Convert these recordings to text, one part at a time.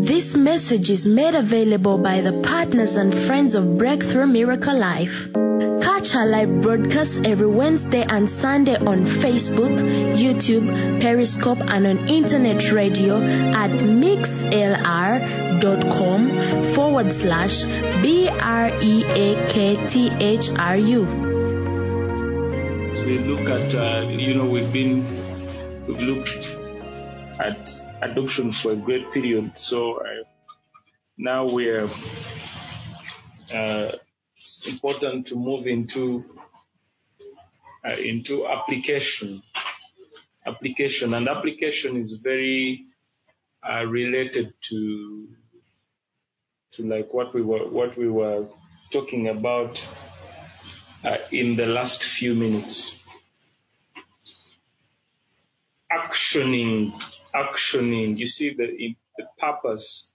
This message is made available by the partners and friends of Breakthrough Miracle Life. Catch our live broadcasts every Wednesday and Sunday on Facebook, YouTube, Periscope, and on internet radio at mixlr.com forward slash B R E A K T H R U. We look at, uh, you know, we've been, we've looked at adoption for a great period. So uh, now we're, uh, it's important to move into, uh, into application. Application and application is very uh, related to, to like what we were, what we were talking about uh, in the last few minutes. Actioning, actioning. You see the the purpose.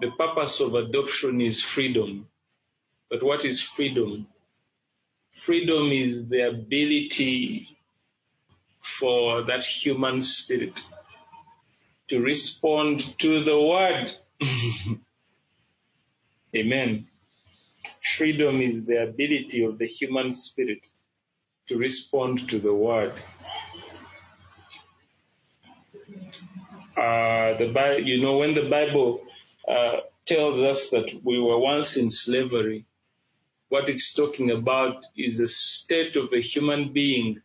The purpose of adoption is freedom. But what is freedom? Freedom is the ability for that human spirit to respond to the word. Amen. Freedom is the ability of the human spirit to respond to the word. Uh, the Bible, you know, when the Bible uh, tells us that we were once in slavery, what it's talking about is a state of a human being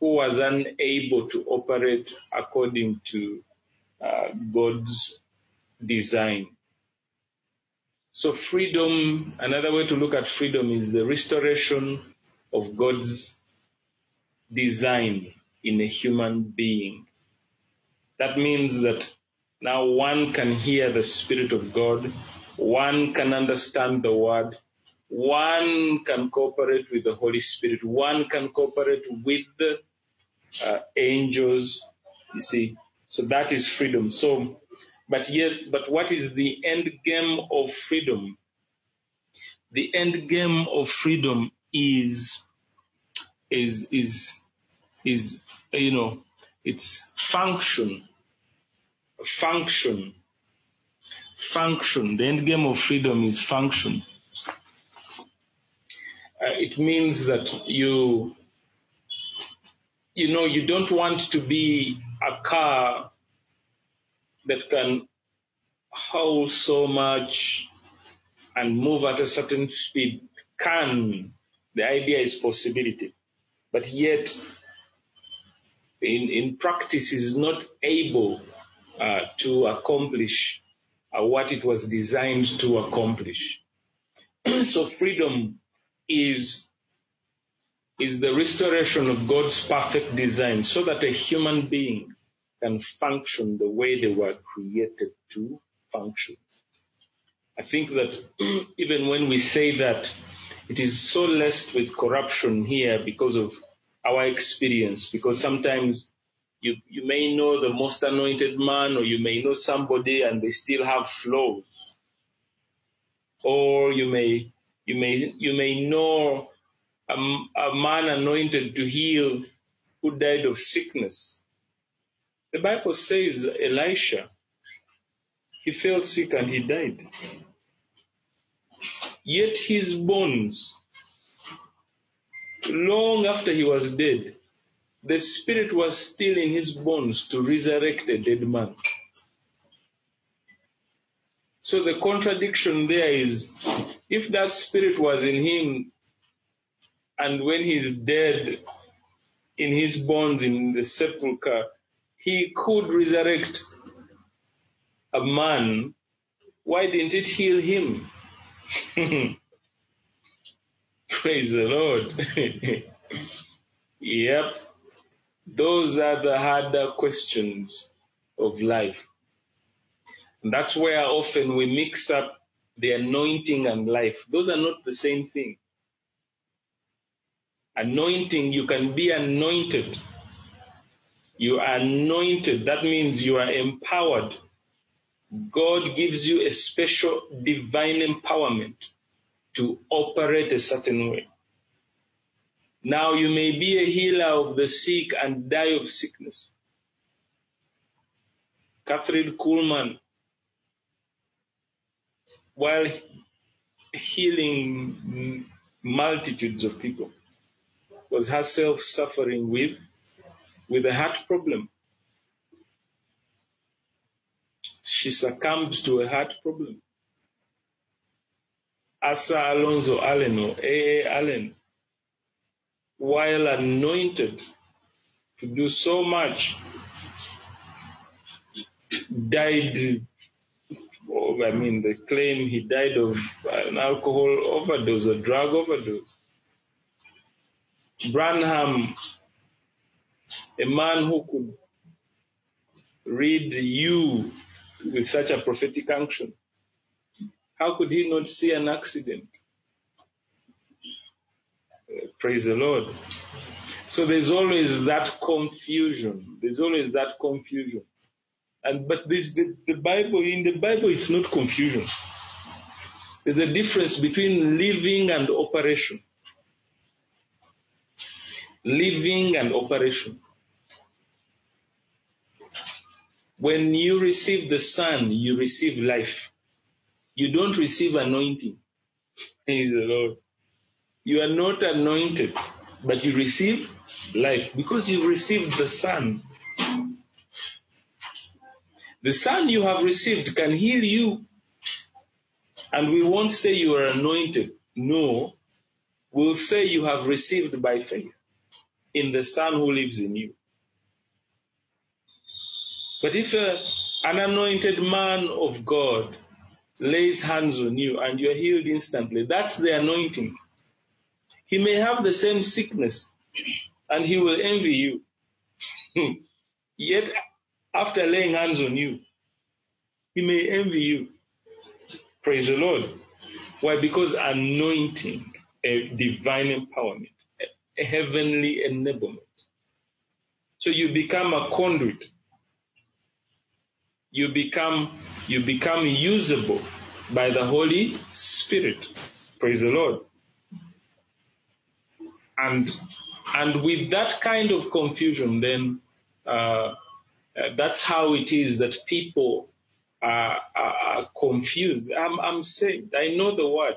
who was unable to operate according to uh, God's design. So freedom, another way to look at freedom is the restoration of God's design in a human being. That means that now one can hear the Spirit of God, one can understand the Word, one can cooperate with the Holy Spirit, one can cooperate with the uh, angels, you see. So that is freedom. So, but yes, but what is the end game of freedom? The end game of freedom is, is, is, is, you know, it's function. Function. Function. The end game of freedom is function. Uh, it means that you, you know, you don't want to be a car that can hold so much and move at a certain speed. Can. The idea is possibility. But yet, in, in practice is not able uh, to accomplish uh, what it was designed to accomplish. so freedom is is the restoration of God's perfect design so that a human being can function the way they were created to function. I think that even when we say that, it is so laced with corruption here because of our experience, because sometimes you, you may know the most anointed man or you may know somebody and they still have flaws. Or you may, you may, you may know a, a man anointed to heal who died of sickness. The Bible says Elisha, he fell sick and he died. Yet his bones, long after he was dead, the spirit was still in his bones to resurrect a dead man. So the contradiction there is, if that spirit was in him and when he's dead in his bones in the sepulchre, he could resurrect a man, why didn't it heal him? Praise the Lord. yep. Those are the harder questions of life. And that's where often we mix up the anointing and life. Those are not the same thing. Anointing, you can be anointed. You are anointed. That means you are empowered. God gives you a special divine empowerment to operate a certain way. Now you may be a healer of the sick and die of sickness. Kathryn Kuhlman while healing multitudes of people was herself suffering with with a heart problem. She succumbed to a heart problem. Asa Alonzo Allen or A.A. Allen, while anointed to do so much, died I mean, they claim he died of an alcohol overdose, a drug overdose. Branham, a man who could read you with such a prophetic unction, how could he not see an accident? Praise the Lord. So there's always that confusion. There's always that confusion. And but this the, the Bible in the Bible it's not confusion. There's a difference between living and operation. Living and operation. When you receive the Son, you receive life. You don't receive anointing. Praise the Lord. You are not anointed, but you receive life because you received the Son. The Son you have received can heal you. And we won't say you are anointed. No. We'll say you have received by faith in the Son who lives in you. But if a, an anointed man of God lays hands on you and you're healed instantly, that's the anointing. He may have the same sickness and he will envy you. Yet after laying hands on you, he may envy you. Praise the Lord. Why? Because anointing, a divine empowerment, a heavenly enablement. So you become a conduit. You become, you become usable by the Holy Spirit. Praise the Lord. And, and with that kind of confusion, then, uh, uh, that's how it is that people are, are, are confused. I'm, I'm saved. I know the word.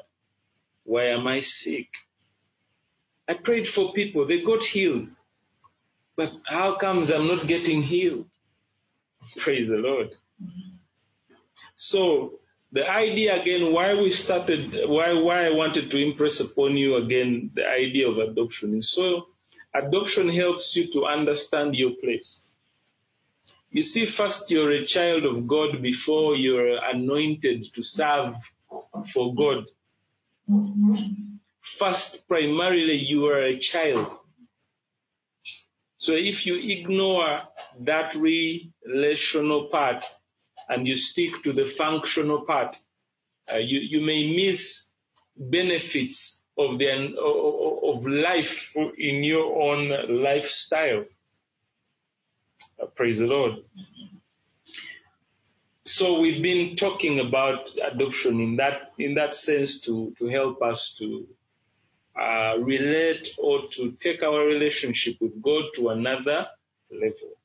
Why am I sick? I prayed for people. They got healed. But how comes I'm not getting healed? Praise the Lord. So the idea again, why we started, why, why I wanted to impress upon you again the idea of adoption is so adoption helps you to understand your place. You see, first you're a child of God before you're anointed to serve for God. First, primarily, you are a child. So if you ignore that relational part and you stick to the functional part, uh, you, you may miss benefits of the of life in your own lifestyle. Uh, praise the Lord. So we've been talking about adoption in that in that sense to to help us to uh, relate or to take our relationship with God to another level.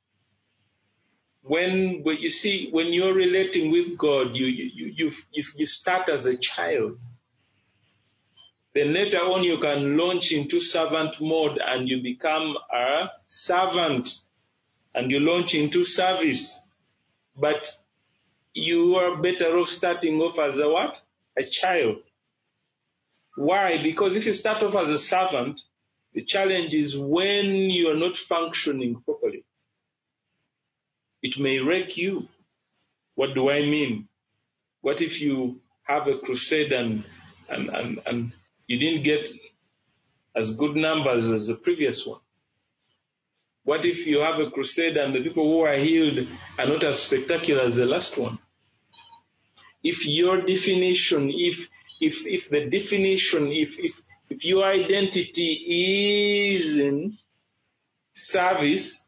When, when you see when you're relating with God, you you you you, you start as a child. Then later on you can launch into servant mode and you become a servant and you launch into service. But you are better off starting off as a what? A child. Why? Because if you start off as a servant, the challenge is when you are not functioning properly. It may wreck you. What do I mean? What if you have a crusade and, and, and, and you didn't get as good numbers as the previous one? What if you have a crusade and the people who are healed are not as spectacular as the last one? If your definition, if if if the definition, if if if your identity is in service,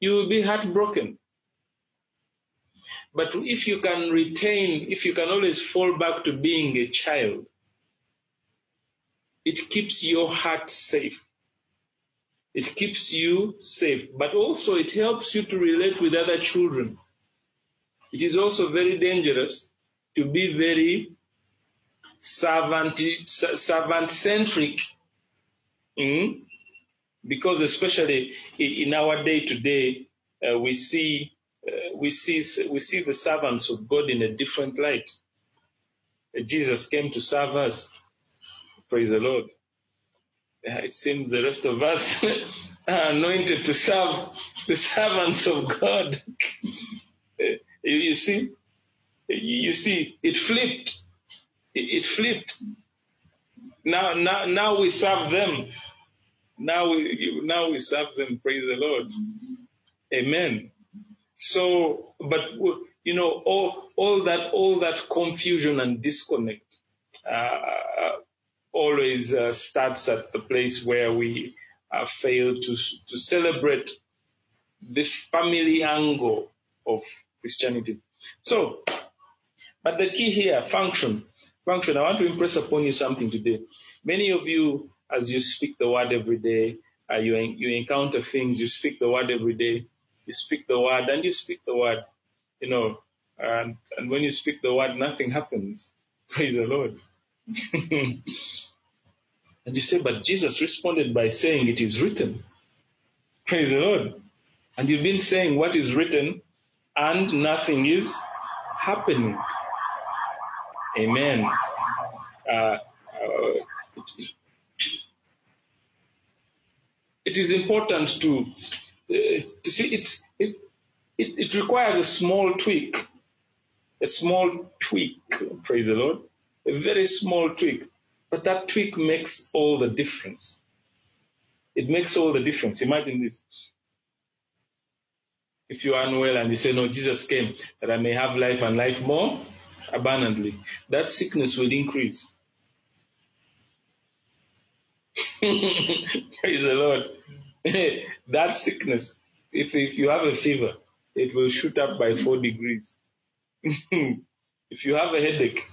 you will be heartbroken. But if you can retain, if you can always fall back to being a child, it keeps your heart safe. It keeps you safe, but also it helps you to relate with other children. It is also very dangerous to be very servant centric. Mm? Because especially in our day to day, we see uh, we see we see the servants of God in a different light. Uh, Jesus came to serve us. Praise the Lord. Uh, it seems the rest of us are anointed to serve the servants of God. you see, you see, it flipped. It flipped. Now, now, now we serve them. Now we, now we serve them. Praise the Lord. Amen. So, but you know, all all that all that confusion and disconnect uh, always uh, starts at the place where we uh, fail to to celebrate the family angle of Christianity. So, but the key here, function, function. I want to impress upon you something today. Many of you, as you speak the word every day, uh, you you encounter things, you speak the word every day you speak the word and you speak the word, you know, and, and when you speak the word, nothing happens. Praise the Lord. and you say, but Jesus responded by saying, it is written. Praise the Lord. And you've been saying what is written and nothing is happening. Amen. Uh, uh, it is important to Uh, you see, it's, it, it, it requires a small tweak, a small tweak, praise the Lord, a very small tweak. But that tweak makes all the difference. It makes all the difference. Imagine this. If you are unwell and you say, no, Jesus came that I may have life and life more abundantly, that sickness will increase. Praise the Lord. that sickness, if, if you have a fever, it will shoot up by four degrees. if you have a headache,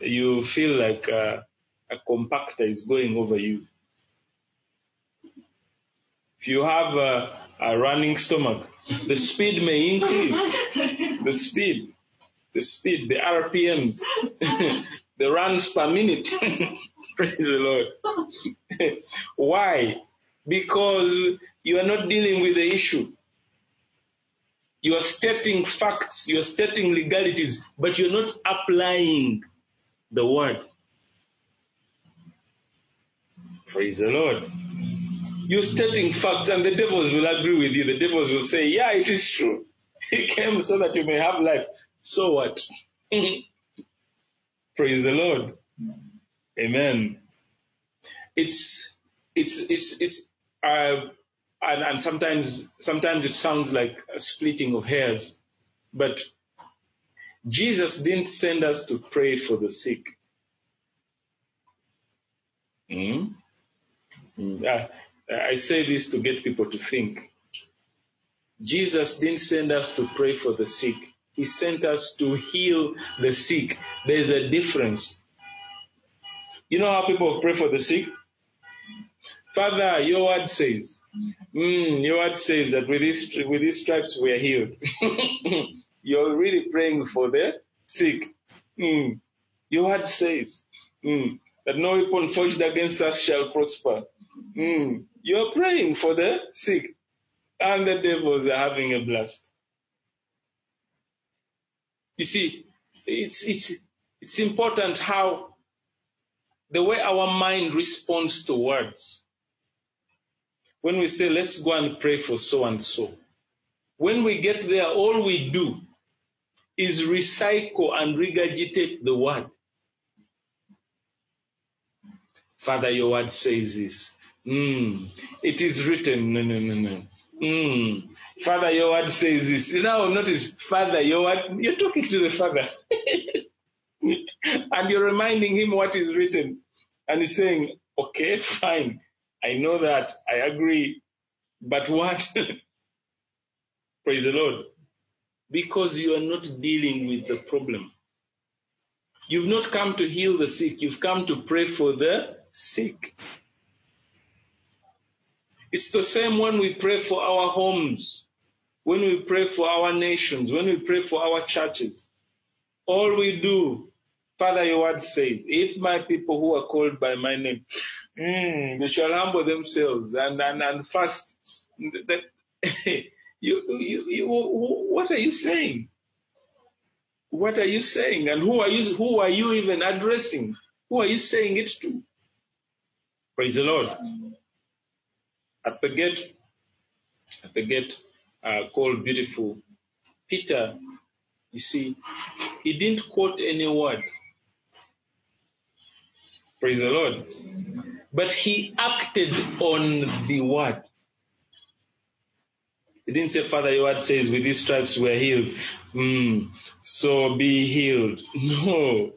you feel like uh, a compactor is going over you. If you have a, a running stomach, the speed may increase. The speed, the speed, the RPMs, the runs per minute. Praise the Lord. Why? Because you are not dealing with the issue. You are stating facts, you are stating legalities, but you're not applying the word. Praise the Lord. You're stating facts and the devils will agree with you. The devils will say, yeah, it is true. He came so that you may have life. So what? Praise the Lord. Amen. It's, it's, it's, it's, and, and sometimes sometimes it sounds like a splitting of hairs, but Jesus didn't send us to pray for the sick. Mm. I, I say this to get people to think. Jesus didn't send us to pray for the sick. He sent us to heal the sick. There's a difference. You know how people pray for the sick? Father, your word says, mm, your word says that with these, with these stripes we are healed. You're really praying for the sick. Mm. Your word says mm, that no weapon forged against us shall prosper. Mm. You're praying for the sick, and the devils are having a blast. You see, it's it's it's important how the way our mind responds to words when we say, let's go and pray for so and so, when we get there, all we do is recycle and regurgitate the word. Father, your word says this. Mm, it is written. No, no, no, no. Mm, Father, your word says this. Now notice, Father, your word, you're talking to the Father. and you're reminding him what is written. And he's saying, okay, fine. I know that. I agree. But what? Praise the Lord. Because you are not dealing with the problem. You've not come to heal the sick. You've come to pray for the sick. It's the same when we pray for our homes, when we pray for our nations, when we pray for our churches. All we do Father, your word says, if my people who are called by my name, mm, they shall humble themselves and, and, and fast. That, you, you, you, what are you saying? What are you saying? And who are you, who are you even addressing? Who are you saying it to? Praise the Lord. At the gate, at the gate, uh, called beautiful, Peter, you see, he didn't quote any word. Praise the Lord. But he acted on the word. He didn't say, Father, your word says, with these stripes we're healed. Mm, so be healed. No.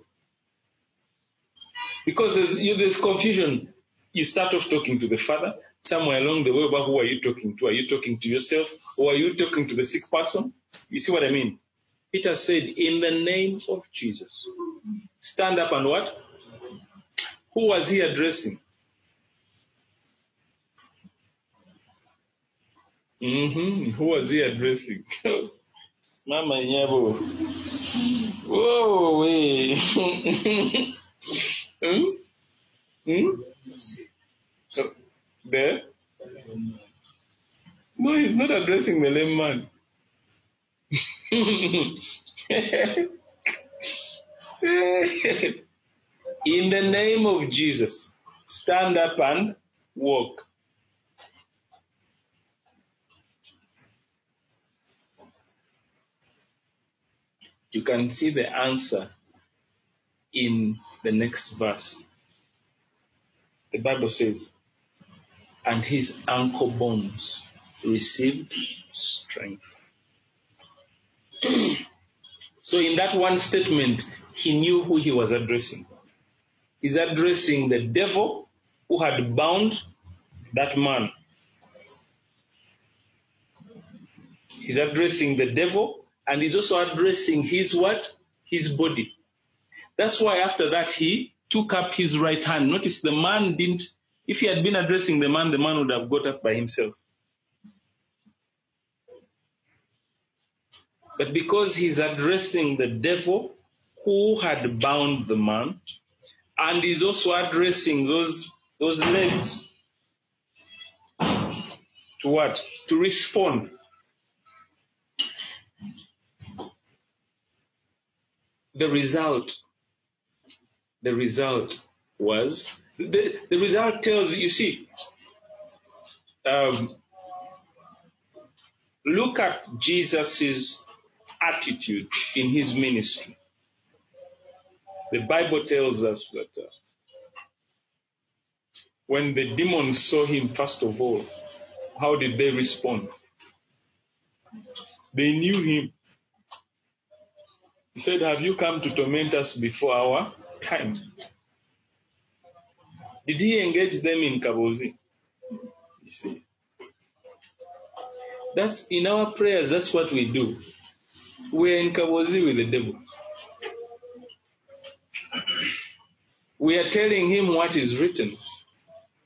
Because there's, you, confusion. You start off talking to the Father. Somewhere along the way, but who are you talking to? Are you talking to yourself? Or are you talking to the sick person? You see what I mean? Peter said, in the name of Jesus. Stand up and what? Who was he addressing? Mm-hmm. Who was he addressing? Mama Nyabo. Whoa, wait. hmm? Hmm? So, there? No, he's not addressing the lame man. In the name of Jesus, stand up and walk. You can see the answer in the next verse. The Bible says, and his ankle bones received strength. so in that one statement, he knew who he was addressing. He's addressing the devil who had bound that man. He's addressing the devil and he's also addressing his what? His body. That's why after that he took up his right hand. Notice the man didn't, if he had been addressing the man, the man would have got up by himself. But because he's addressing the devil who had bound the man, and he's also addressing those, those legs to what? To respond. The result, the result was, the, the result tells, you see, um, look at Jesus's attitude in his ministry. The Bible tells us that uh, when the demons saw him, first of all, how did they respond? They knew him. He said, Have you come to torment us before our time? Did he engage them in Kabozi? You see. That's in our prayers, that's what we do. We're in Kabozi with the devil. We are telling him what is written.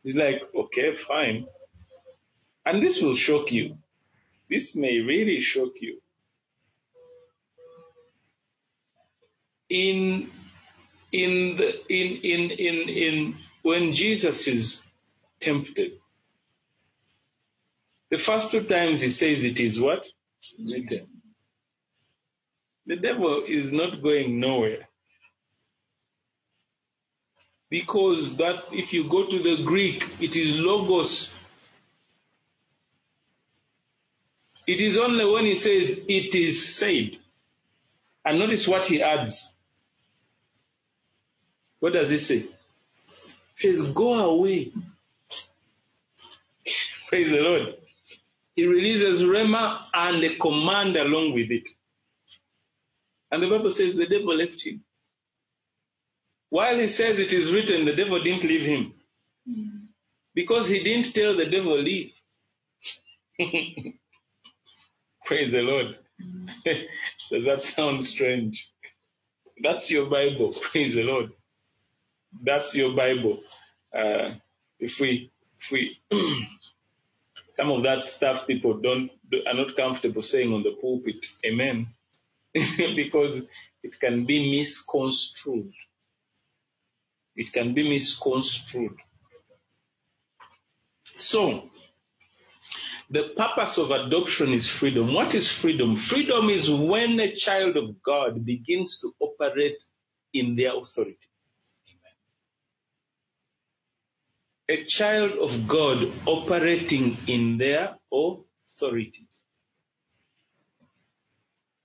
He's like, okay, fine. And this will shock you. This may really shock you. In in the in in in in when Jesus is tempted, the first two times he says it is what? Written. The devil is not going nowhere. Because that, if you go to the Greek, it is logos. It is only when he says it is said. And notice what he adds. What does he say? He says, go away. Praise the Lord. He releases Rhema and a command along with it. And the Bible says the devil left him. While he says it is written, the devil didn't leave him. Because he didn't tell the devil, leave. Praise the Lord. Does that sound strange? That's your Bible. Praise the Lord. That's your Bible. Uh, if we, if we, some of that stuff people don't, are not comfortable saying on the pulpit. Amen. because it can be misconstrued. It can be misconstrued. So, the purpose of adoption is freedom. What is freedom? Freedom is when a child of God begins to operate in their authority. A child of God operating in their authority.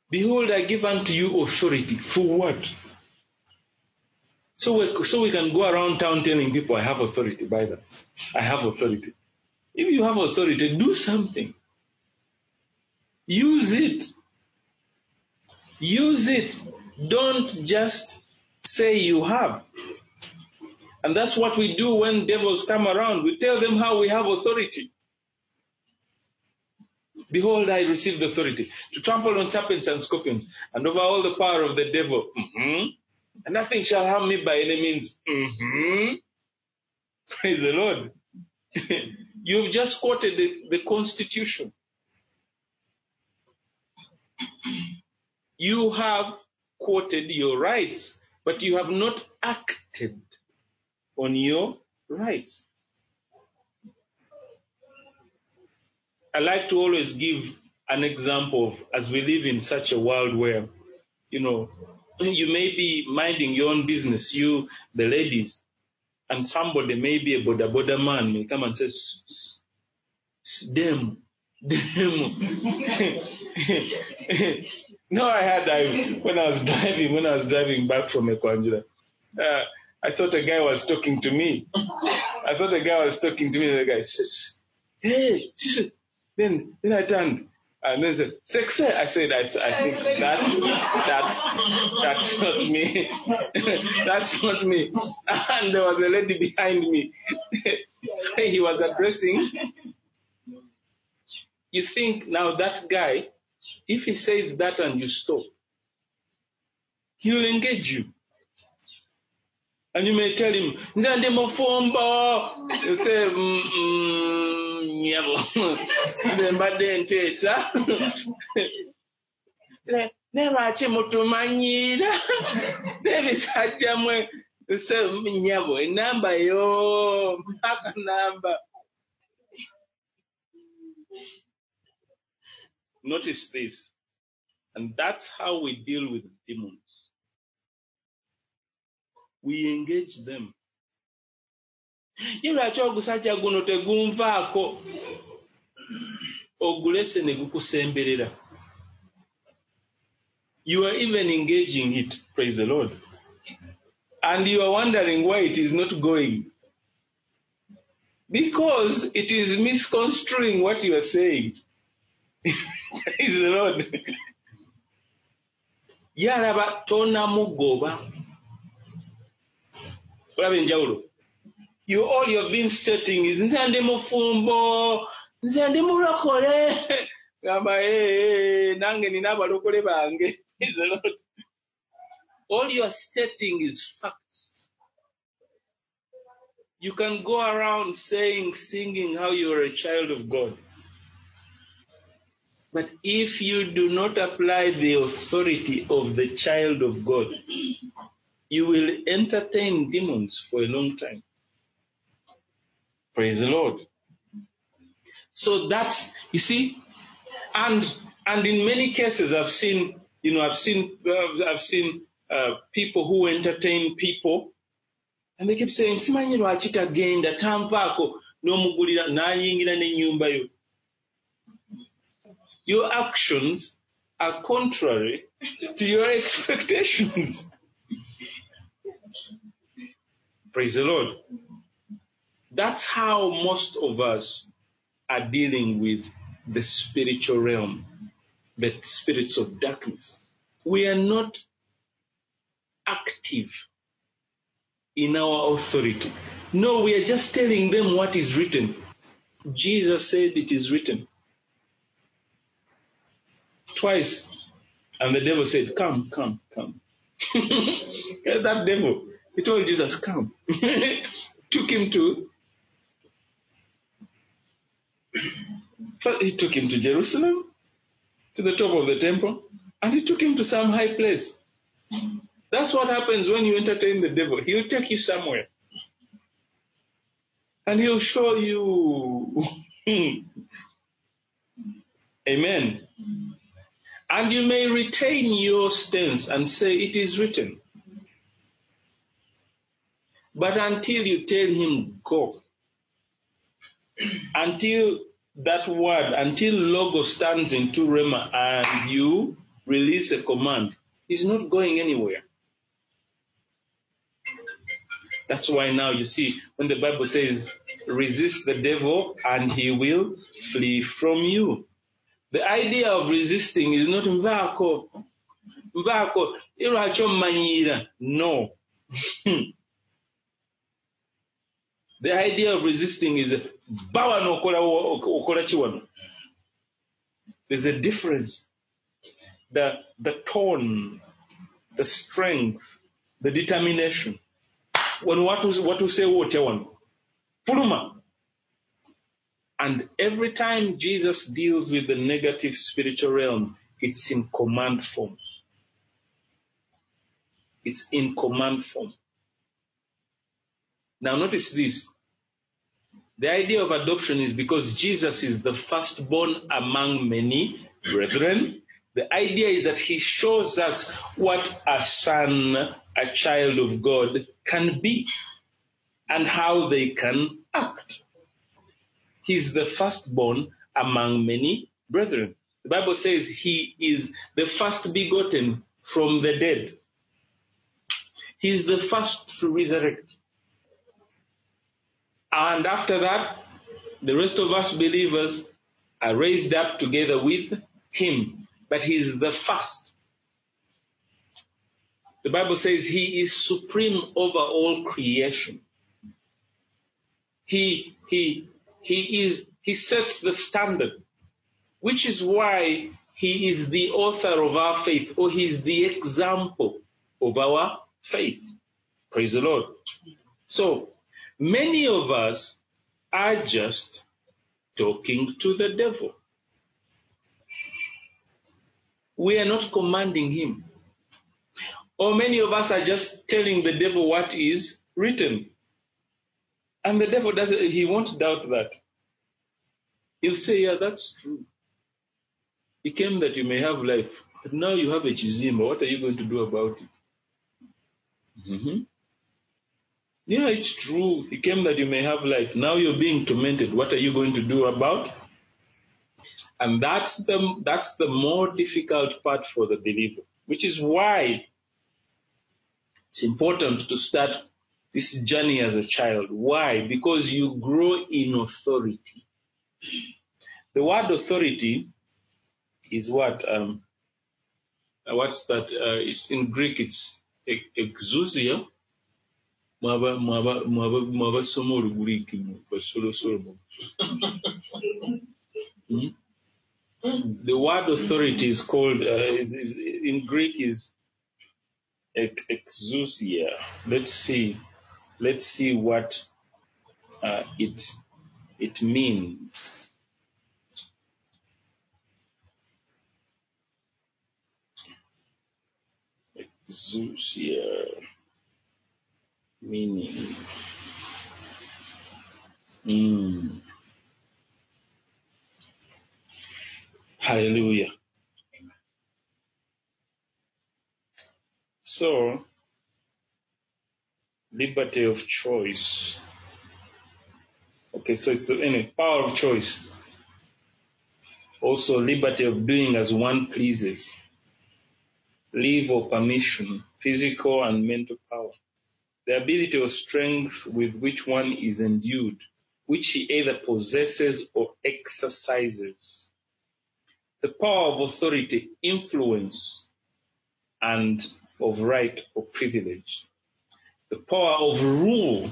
Behold, I give unto you authority. For what? So we, so we can go around town telling people, I have authority by that. I have authority. If you have authority, do something. Use it. Use it. Don't just say you have. And that's what we do when devils come around. We tell them how we have authority. Behold, I received authority to trample on serpents and scorpions and over all the power of the devil. Mm-hmm. And nothing shall harm me by any means. Mm-hmm. Praise the Lord. You've just quoted the, the Constitution. You have quoted your rights, but you have not acted on your rights. I like to always give an example of as we live in such a world where, you know, you may be minding your own business, you, the ladies, and somebody, maybe a boda boda man, may come and say, them, them. no, I had, I, when I was driving, when I was driving back from Ekwanjula, uh, I thought a guy was talking to me. I thought a guy was talking to me, the guy, sis, hey. Then, then I turned, and then said, sex. I said, I, I think that's, that's, that's not me. that's not me. And there was a lady behind me. so he was addressing. You think now that guy, if he says that and you stop, he will engage you. And you may tell him, Nzande mufumbo. You say, mm, mm, nyabo. Nze mbadde nteesa. Ne lwaki mutumanyiira? N'ebisajja mwe. Se nyabo, enamba yo, mpaka namba. Notice this. And that's how we deal with demons. we engage them ye lwaki ogusajja guno tegunvaako ogulese ne gukusemberera. You are even engaging it praise the lord. And you are wondering why it is not going. Because it is misconstruing what you are saying. Praise the lord. Yalaba tonamugoba. Olaba enjawulo you all you've been stating is nze ndi mufumbo nze ndi mulokole. Gamba nange nina abalokole bange. All you are stating is facts. You can go around saying singing how you are a child of god. But if you do not apply the authority of the child of god you will entertain demons for a long time. Praise the Lord. So that's, you see, and, and in many cases I've seen, you know, I've seen, uh, I've seen, uh, people who entertain people and they keep saying, simanyi lwaki tagenda tanvaako n'omugulira n'ayingira n'ennyumba yo. Your actions are contrary to your expectations. Praise the Lord. That's how most of us are dealing with the spiritual realm, the spirits of darkness. We are not active in our authority. No, we are just telling them what is written. Jesus said it is written. Twice. And the devil said, Come, come, come. that devil he told Jesus, come. took him to, he took him to Jerusalem, to the top of the temple, and he took him to some high place. That's what happens when you entertain the devil. He'll take you somewhere. And he'll show you. Amen. And you may retain your stance and say, It is written. But until you tell him, Go, until that word, until logo stands into Rhema and you release a command, he's not going anywhere. That's why now you see when the Bible says, resist the devil and he will flee from you. The idea of resisting is not mvaako mvaako lwaki ommanyira no the idea of resisting is ba wano okola ki wano there's a difference the the tone the strength the determination wano watuseewo otya wano fuluma and every time Jesus deals with the negative spiritual realm, it's in command form. It's in command form. Now notice this. The idea of adoption is because Jesus is the firstborn among many brethren. The idea is that he shows us what a son, a child of God can be and how they can act. He's the firstborn among many brethren. The Bible says he is the first begotten from the dead. He's the first to resurrect. And after that, the rest of us believers are raised up together with him. But he is the first. The Bible says he is supreme over all creation. He, he, he is, he sets the standard, which is why he is the author of our faith, or he is the example of our faith. Praise the Lord. So, many of us are just talking to the devil. We are not commanding him. Or many of us are just telling the devil what is written. And the devil doesn't, he won't doubt that. He'll say, yeah, that's true. He came that you may have life. But now you have a chizima. What are you going to do about it? Mm-hmm. Yeah, it's true. He came that you may have life. Now you're being tormented. What are you going to do about? And that's the, that's the more difficult part for the believer, which is why it's important to start this journey as a child. Why? Because you grow in authority. The word authority is what? Um, what's that? Uh, it's in Greek. It's exousia. Solo. Hmm? The word authority is called uh, is, is, in Greek is exousia. Let's see let's see what uh, it it means. Exousia meaning. Mm. Hallelujah. So, liberty of choice. Okay, so it's the anyway, power of choice. Also liberty of doing as one pleases. Leave or permission, physical and mental power. The ability or strength with which one is endued, which he either possesses or exercises. The power of authority, influence, and of right or privilege the power of rule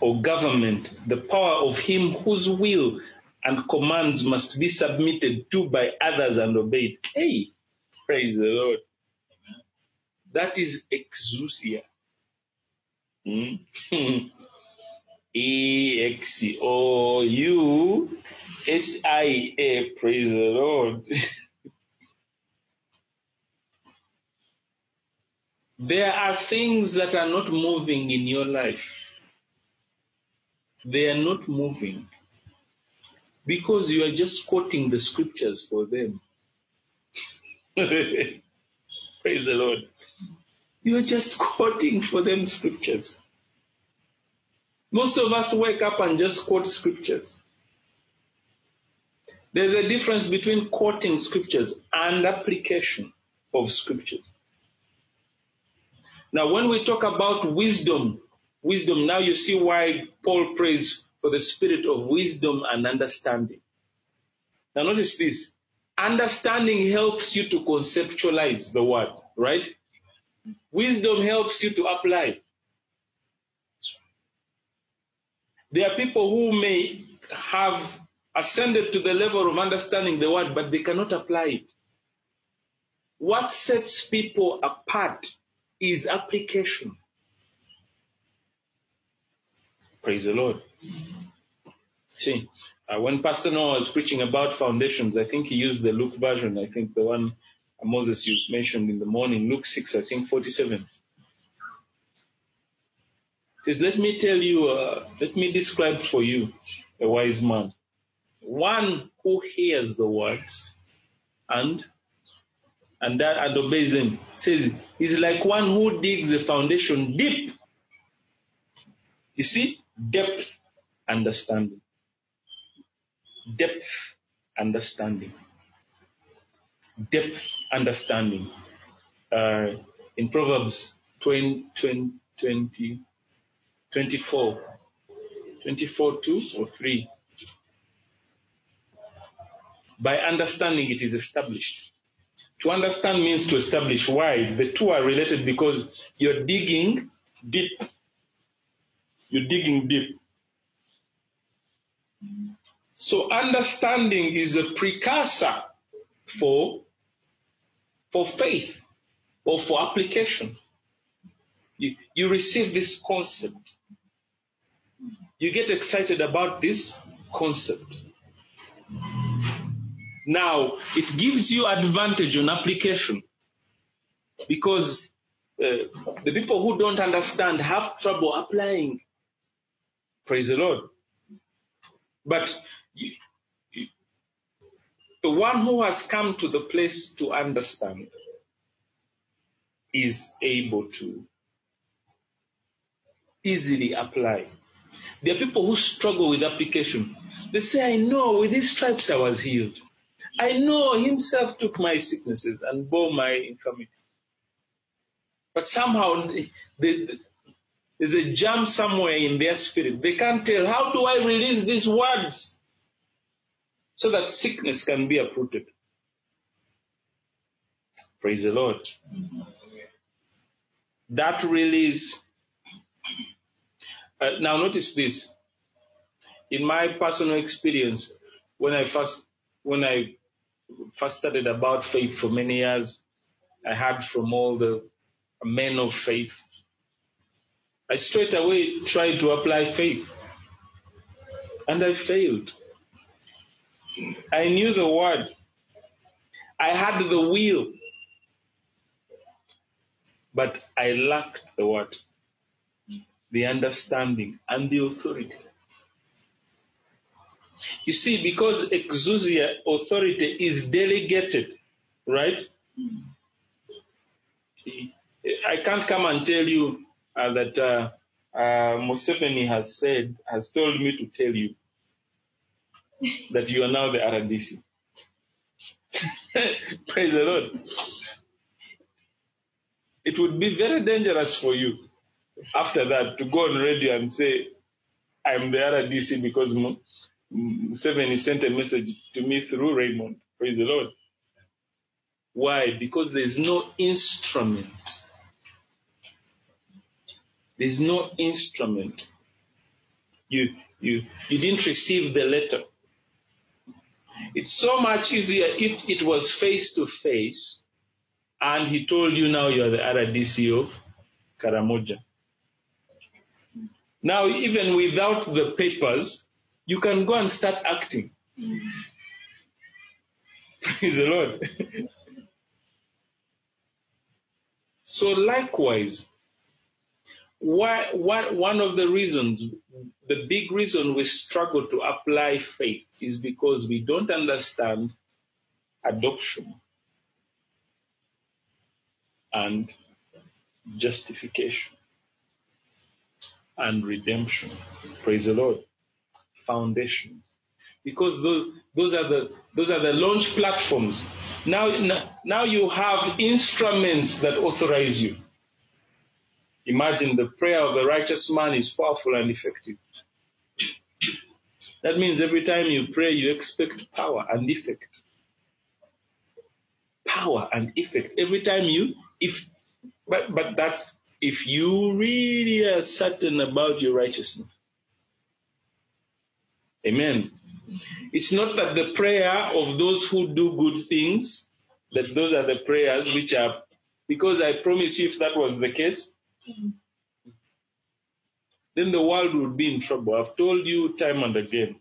or government, the power of him whose will and commands must be submitted to by others and obeyed. Hey, praise the Lord. That is exousia. Hmm? E X O U S I A. Praise the Lord. There are things that are not moving in your life. They are not moving because you are just quoting the scriptures for them. Praise the Lord. You are just quoting for them scriptures. Most of us wake up and just quote scriptures. There's a difference between quoting scriptures and application of scriptures. Now, when we talk about wisdom, wisdom, now you see why Paul prays for the spirit of wisdom and understanding. Now, notice this. Understanding helps you to conceptualize the word, right? Wisdom helps you to apply. There are people who may have ascended to the level of understanding the word, but they cannot apply it. What sets people apart is application. Praise the Lord. See, uh, when Pastor Noah was preaching about foundations, I think he used the Luke version. I think the one Moses you mentioned in the morning, Luke 6, I think 47. He says, let me tell you, uh, let me describe for you a wise man. One who hears the words and and that and obeys them says is like one who digs a foundation deep. You see, depth understanding. Depth understanding. Depth understanding. Uh, in Proverbs 20, 20, 20, 24, 24 2 or 3. By understanding it is established. To understand means to establish. Why? The two are related because you're digging deep. You're digging deep. So understanding is a precursor for, for faith or for application. You, you receive this concept. You get excited about this concept. Now, it gives you advantage on application because uh, the people who don't understand have trouble applying. Praise the Lord. But the one who has come to the place to understand is able to easily apply. There are people who struggle with application. They say, I know with these stripes I was healed. I know himself took my sicknesses and bore my infirmities. But somehow they, they, there's a jam somewhere in their spirit. They can't tell, how do I release these words so that sickness can be uprooted? Praise the Lord. That release. Uh, now notice this. In my personal experience, when I first, when I first studied about faith for many years. I heard from all the men of faith. I straight away tried to apply faith. And I failed. I knew the word. I had the will. But I lacked the word, the understanding and the authority. You see, because exousia authority is delegated, right? I can't come and tell you uh, that uh, uh, Museveni has said, has told me to tell you that you are now the RDC. Praise the Lord. It would be very dangerous for you after that to go on radio and say, I'm the RDC because Museveni sent a message to me through Raymond. Praise the Lord. Why? Because there's no instrument. There's no instrument. You, you, you didn't receive the letter. It's so much easier if it was face to face and he told you now you're the RDC of Karamoja. Now, even without the papers, you can go and start acting. Praise the Lord. So likewise, why, why, one of the reasons, the big reason we struggle to apply faith is because we don't understand adoption and justification and redemption. Praise the Lord. Foundations. Because those, those are the, those are the launch platforms. Now, now you have instruments that authorize you. Imagine the prayer of a righteous man is powerful and effective. That means every time you pray, you expect power and effect. Power and effect. Every time you, if, but, but that's if you really are certain about your righteousness. Amen. It's not that the prayer of those who do good things, that those are the prayers which are, because I promise you if that was the case, then the world would be in trouble. I've told you time and again.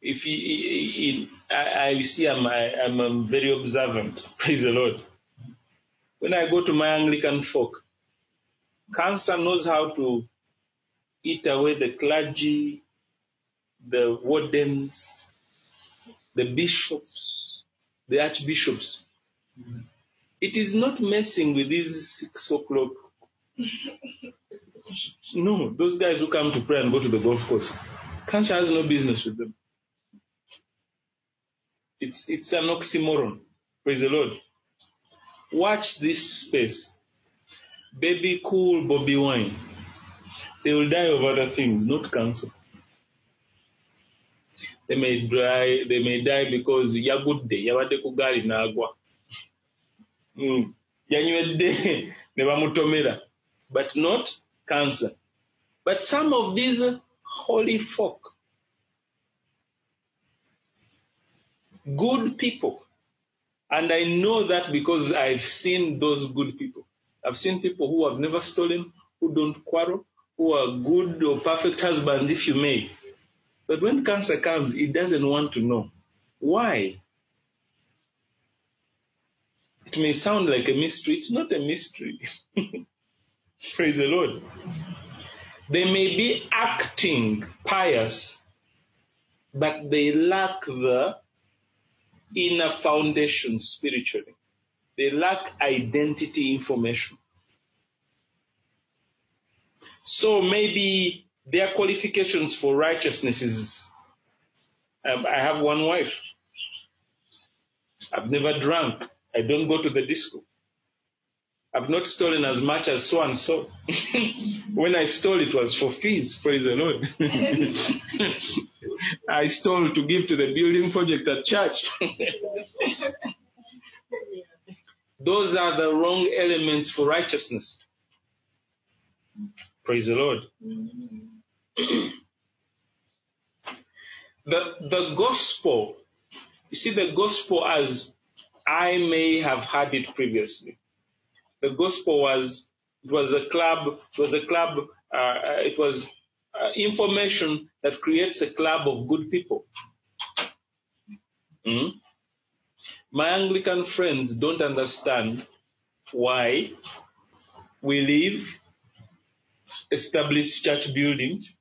If you, I, I see I'm, I, am very observant. Praise the Lord. When I go to my Anglican folk, cancer knows how to eat away the clergy, the wardens, the bishops, the archbishops. It is not messing with these six o'clock. No, those guys who come to pray and go to the golf course. Cancer has no business with them. It's, it's an oxymoron. Praise the Lord. Watch this space. Baby cool Bobi Wine. They will die of other things, not cancer. They may die, they may die because yagudde yabadde ku gaali n'agwa. Mm. Yanywedde ne bamutomera. But not cancer. But some of these holy folk, good people, and I know that because I've seen those good people. I've seen people who have never stolen, who don't quarrel, who are good or perfect husbands, if you may. But when cancer comes, it doesn't want to know. Why? It may sound like a mystery. It's not a mystery. Praise the Lord. They may be acting pious, but they lack the inner foundation spiritually. They lack identity information. So maybe their qualifications for righteousness is um, I have one wife. I've never drunk. I don't go to the disco. I've not stolen as much as so and so. when I stole, it was for fees. Praise the Lord. I stole to give to the building project at church. Those are the wrong elements for righteousness. Praise the Lord. the, the gospel, you see the gospel as I may have had it previously. The gospel was, it was a club, it was a club, uh, it was uh, information that creates a club of good people. Mm? My Anglican friends don't understand why we leave established church buildings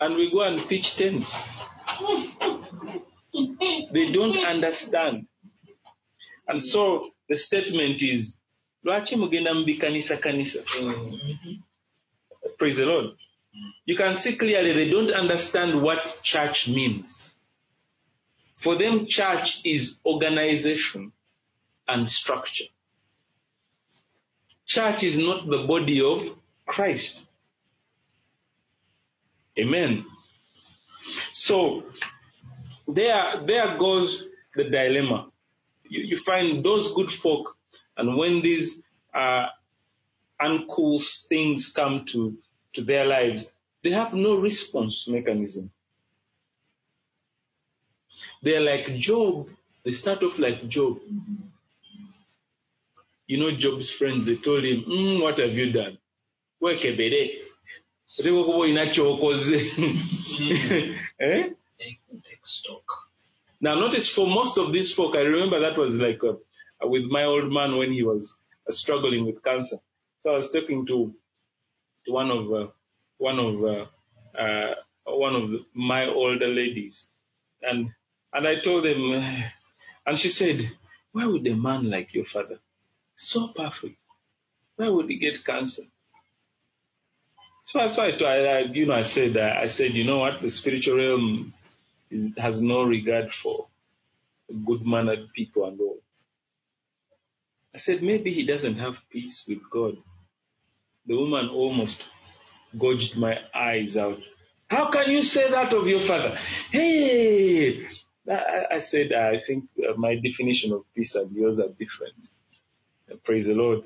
and we go and pitch tents. they don't understand. And so the statement is, lwaki mugenda kanisa? Mm-hmm. Praise the Lord. You can see clearly they don't understand what church means. For them, church is organization and structure. Church is not the body of Christ. Amen. So there, there goes the dilemma. You, you find those good folk, and when these uh, uncool things come to, to their lives, they have no response mechanism. They're like Job. They start off like Job. You know Job's friends, they told him, mm, what have you done? weekebere oteekwa okuba olina kyokoze eh? Now notice for most of these folk, I remember that was like a, uh, with my old man when he was uh, struggling with cancer. So I was talking to, to one of uh, one of uh, uh, one of the, my older ladies, and and I told them, and she said, "Why would a man like your father, so perfect, why would he get cancer?" So that's why I, I, you know, I said, uh, I said, you know what, the spiritual realm is, has no regard for good mannered people and all. I said, maybe he doesn't have peace with God. The woman almost gouged my eyes out. How can you say that of your father? Hey, I, said, I think uh, my definition of peace and yours are different. Praise the Lord.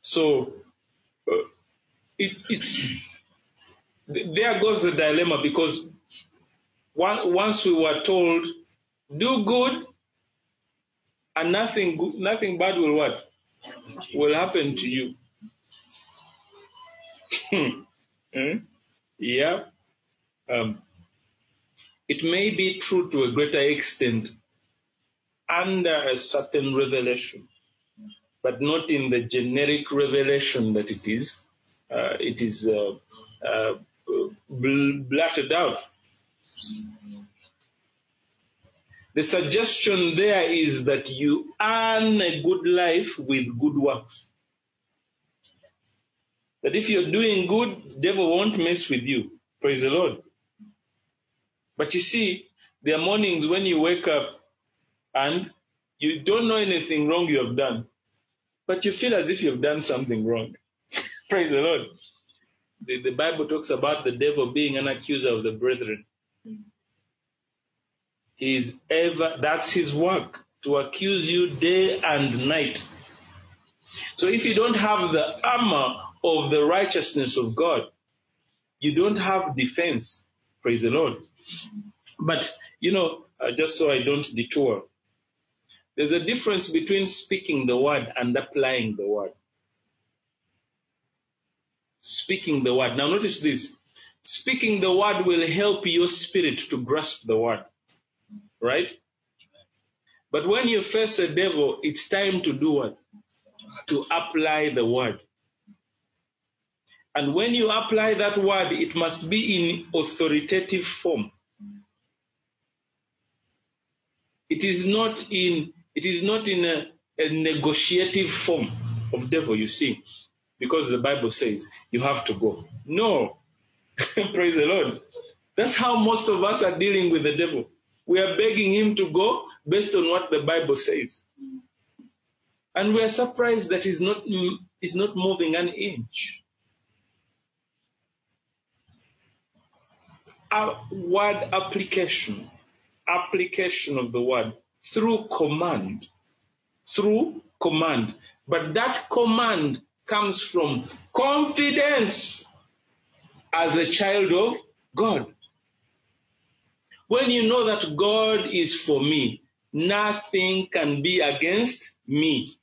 So, uh, it, it's there goes the dilemma because once we were told do good and nothing good, nothing bad will what will happen to you. hmm? Yeah. Um, it may be true to a greater extent under a certain revelation, but not in the generic revelation that it is uh, it is uh, uh, blotted out. The suggestion there is that you earn a good life with good works. That if you're doing good, devil won't mess with you. Praise the Lord. But you see, there are mornings when you wake up and you don't know anything wrong you have done, but you feel as if you've done something wrong. Praise the Lord. The, the Bible talks about the devil being an accuser of the brethren. He is ever, that's his work, to accuse you day and night. So if you don't have the armor of the righteousness of God, you don't have defense. Praise the Lord. But, you know, uh, just so I don't detour, there's a difference between speaking the word and applying the word speaking the word. Now notice this. Speaking the word will help your spirit to grasp the word. Right? But when you face a devil, it's time to do what? To apply the word. And when you apply that word, it must be in authoritative form. It is not in, it is not in a, a negotiative form of devil, you see because the Bible says you have to go. No. Praise the Lord. That's how most of us are dealing with the devil. We are begging him to go based on what the Bible says. And we are surprised that he's not, he's not moving an inch. Our word application, application of the word through command, through command. But that command comes from confidence as a child of God. When you know that God is for me, nothing can be against me.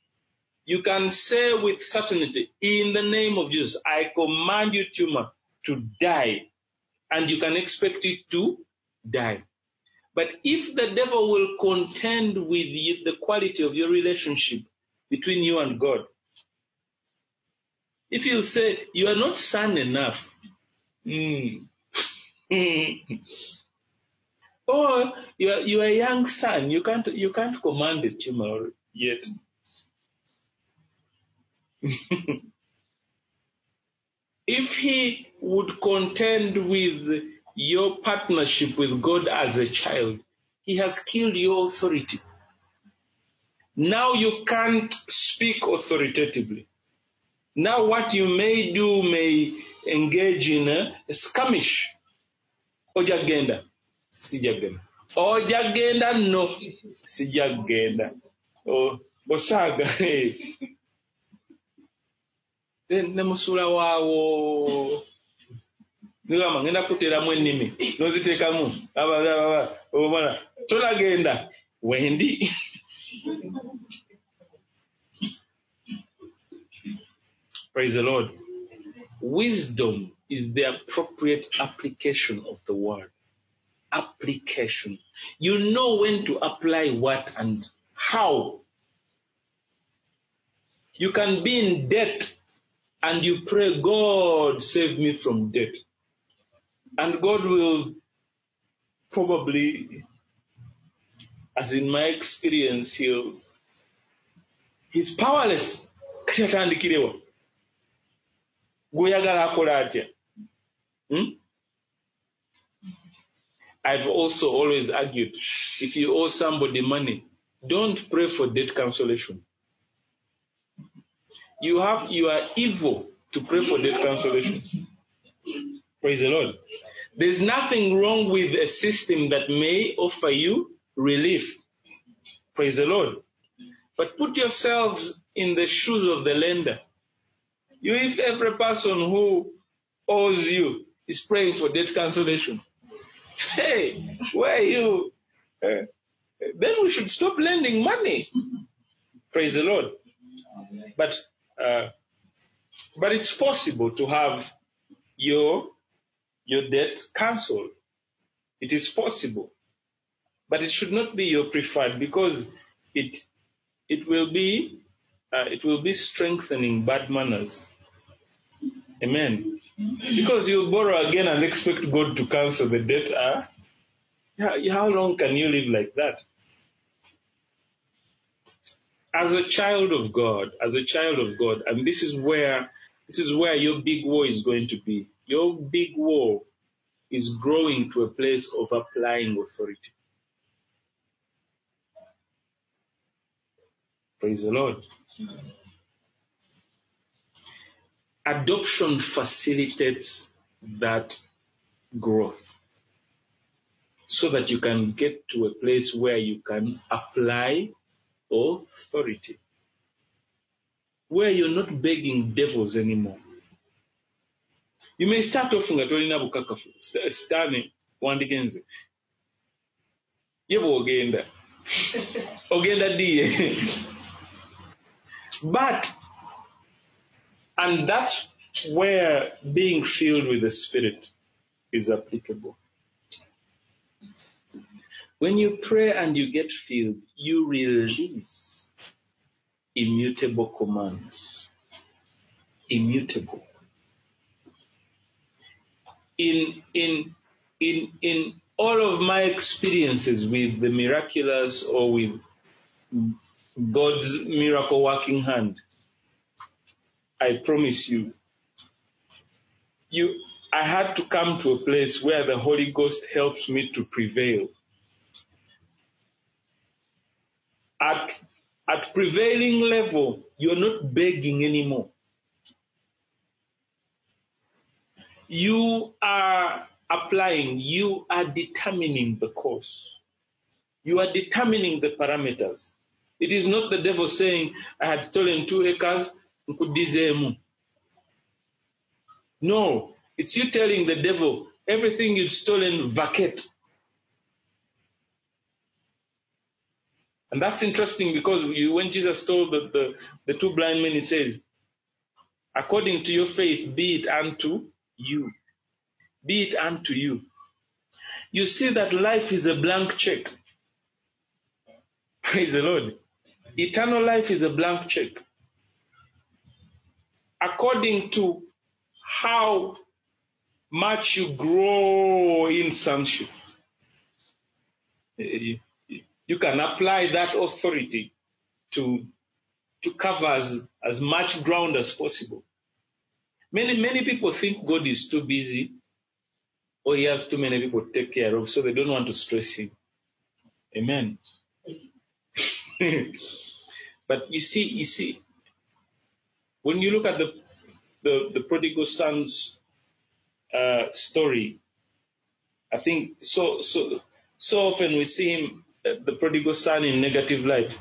You can say with certainty, in the name of Jesus, I command you, tumor, to die. And you can expect it to die. But if the devil will contend with you, the quality of your relationship between you and God, if you say you are not son enough, mm. Mm. or you are, you are a young son, you can't you can't command the tumor yet. if he would contend with your partnership with God as a child, he has killed your authority. Now you can't speak authoritatively. Now what you may do may engage in a, a skirmish. Ojagenda. Sijagenda. Ojagenda no. Sijagenda. Osaaga. ne musula waawo nigamba ngenda kuteeramu ennimi n'oziteekamu tolagenda wendi Praise the Lord. Wisdom is the appropriate application of the word. Application. You know when to apply what and how. You can be in debt and you pray, God, save me from debt. And God will probably, as in my experience, he'll, he's powerless. Gweyagala akola atya hmm? I've also always argued if you owe somebody money, don't pray for debt cancellation. You have you are evil to pray for debt cancellation. Praise the Lord. There's nothing wrong with a system that may offer you relief. Praise the Lord. But put yourselves in the shoes of the lender. You, if every person who owes you is praying for debt cancellation, hey, where are you? Uh, then we should stop lending money. Praise the Lord. But uh, but it's possible to have your your debt cancelled. It is possible, but it should not be your preferred because it it will be uh, it will be strengthening bad manners. Amen. Because you borrow again and expect God to cancel the debt. Uh, how long can you live like that? As a child of God, as a child of God, and this is where this is where your big war is going to be. Your big war is growing to a place of applying authority. Praise the Lord. Adoption facilitates that growth so that you can get to a place where you can apply authority, where you're not begging devils anymore. You may start off nga tolina bukakafu. Sitaani wandigenze ye bw'ogenda ogenda. Ddiye but and that's where being filled with the spirit is applicable. When you pray and you get filled you release immutable commands. Immutable. In in in in all of my experiences with the miraculous or with God's miracle working hand, I promise you, you, I had to come to a place where the Holy Ghost helps me to prevail. At, at prevailing level, you're not begging anymore. You are applying, you are determining the course. You are determining the parameters. It is not the devil saying, I had stolen two acres, nkudizemu. No, it's you telling the devil, everything you've stolen, vacate. And that's interesting because you, when Jesus told the, the, the two blind men, he says, according to your faith, be it unto you. Be it unto you. You see that life is a blank check. Praise the Lord. Eternal life is a blank check. According to how much you grow in sonship, eh, you can apply that authority to, to cover as, as much ground as possible. Many, many people think God is too busy or he has too many people to take care of, so they don't want to stress him. Amen. but you see, you see, when you look at the the, the prodigal son's uh, story, I think so so so often we see him, uh, the prodigal son, in negative light.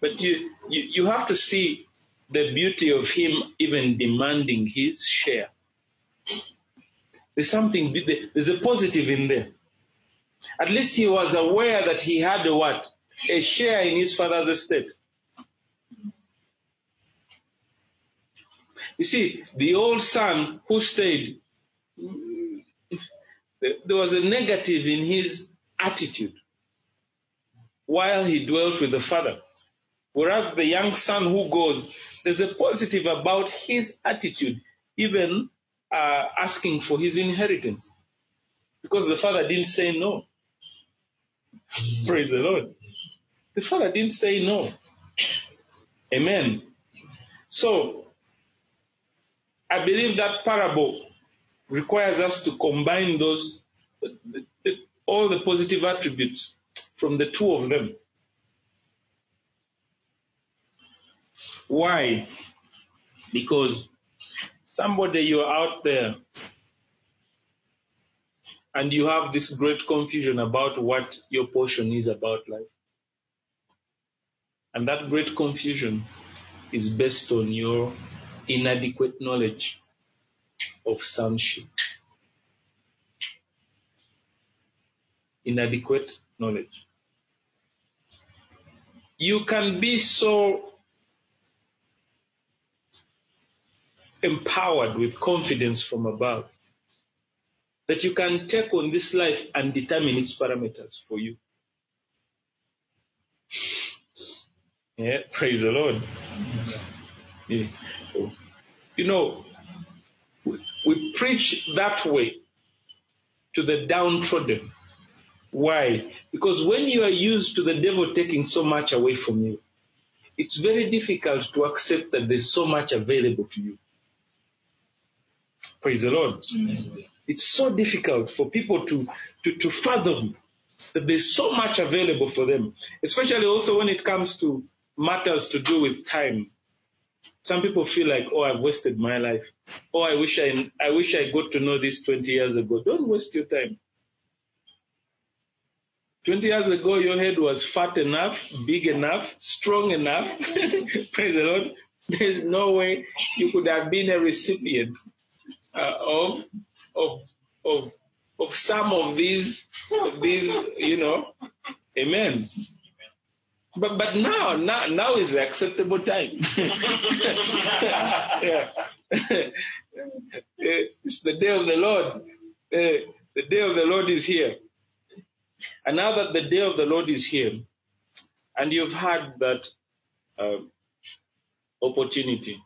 But you, you you have to see the beauty of him even demanding his share. There's something, there's a positive in there. At least he was aware that he had a what? A share in his father's estate. You see, the old son who stayed, there was a negative in his attitude while he dwelt with the father. Whereas the young son who goes, there's a positive about his attitude, even uh, asking for his inheritance. Because the father didn't say no. Praise the Lord. The father didn't say no. Amen. So, I believe that parable requires us to combine those, all the positive attributes from the two of them. Why? Because somebody you're out there and you have this great confusion about what your portion is about life. And that great confusion is based on your inadequate knowledge of sonship. Inadequate knowledge. You can be so empowered with confidence from above that you can take on this life and determine its parameters for you. Yeah, praise the Lord. You know, we, we preach that way to the downtrodden. Why? Because when you are used to the devil taking so much away from you, it's very difficult to accept that there's so much available to you. Praise the Lord. Mm-hmm. It's so difficult for people to, to, to fathom that there's so much available for them, especially also when it comes to matters to do with time. Some people feel like, oh, I've wasted my life. Oh, I wish I, I wish I got to know this 20 years ago. Don't waste your time. 20 years ago, your head was fat enough, big enough, strong enough. Praise the Lord. There's no way you could have been a recipient uh, of of of of some of these of these you know amen but but now now now is the acceptable time yeah. it's the day of the lord uh, the day of the lord is here and now that the day of the lord is here and you've had that uh, opportunity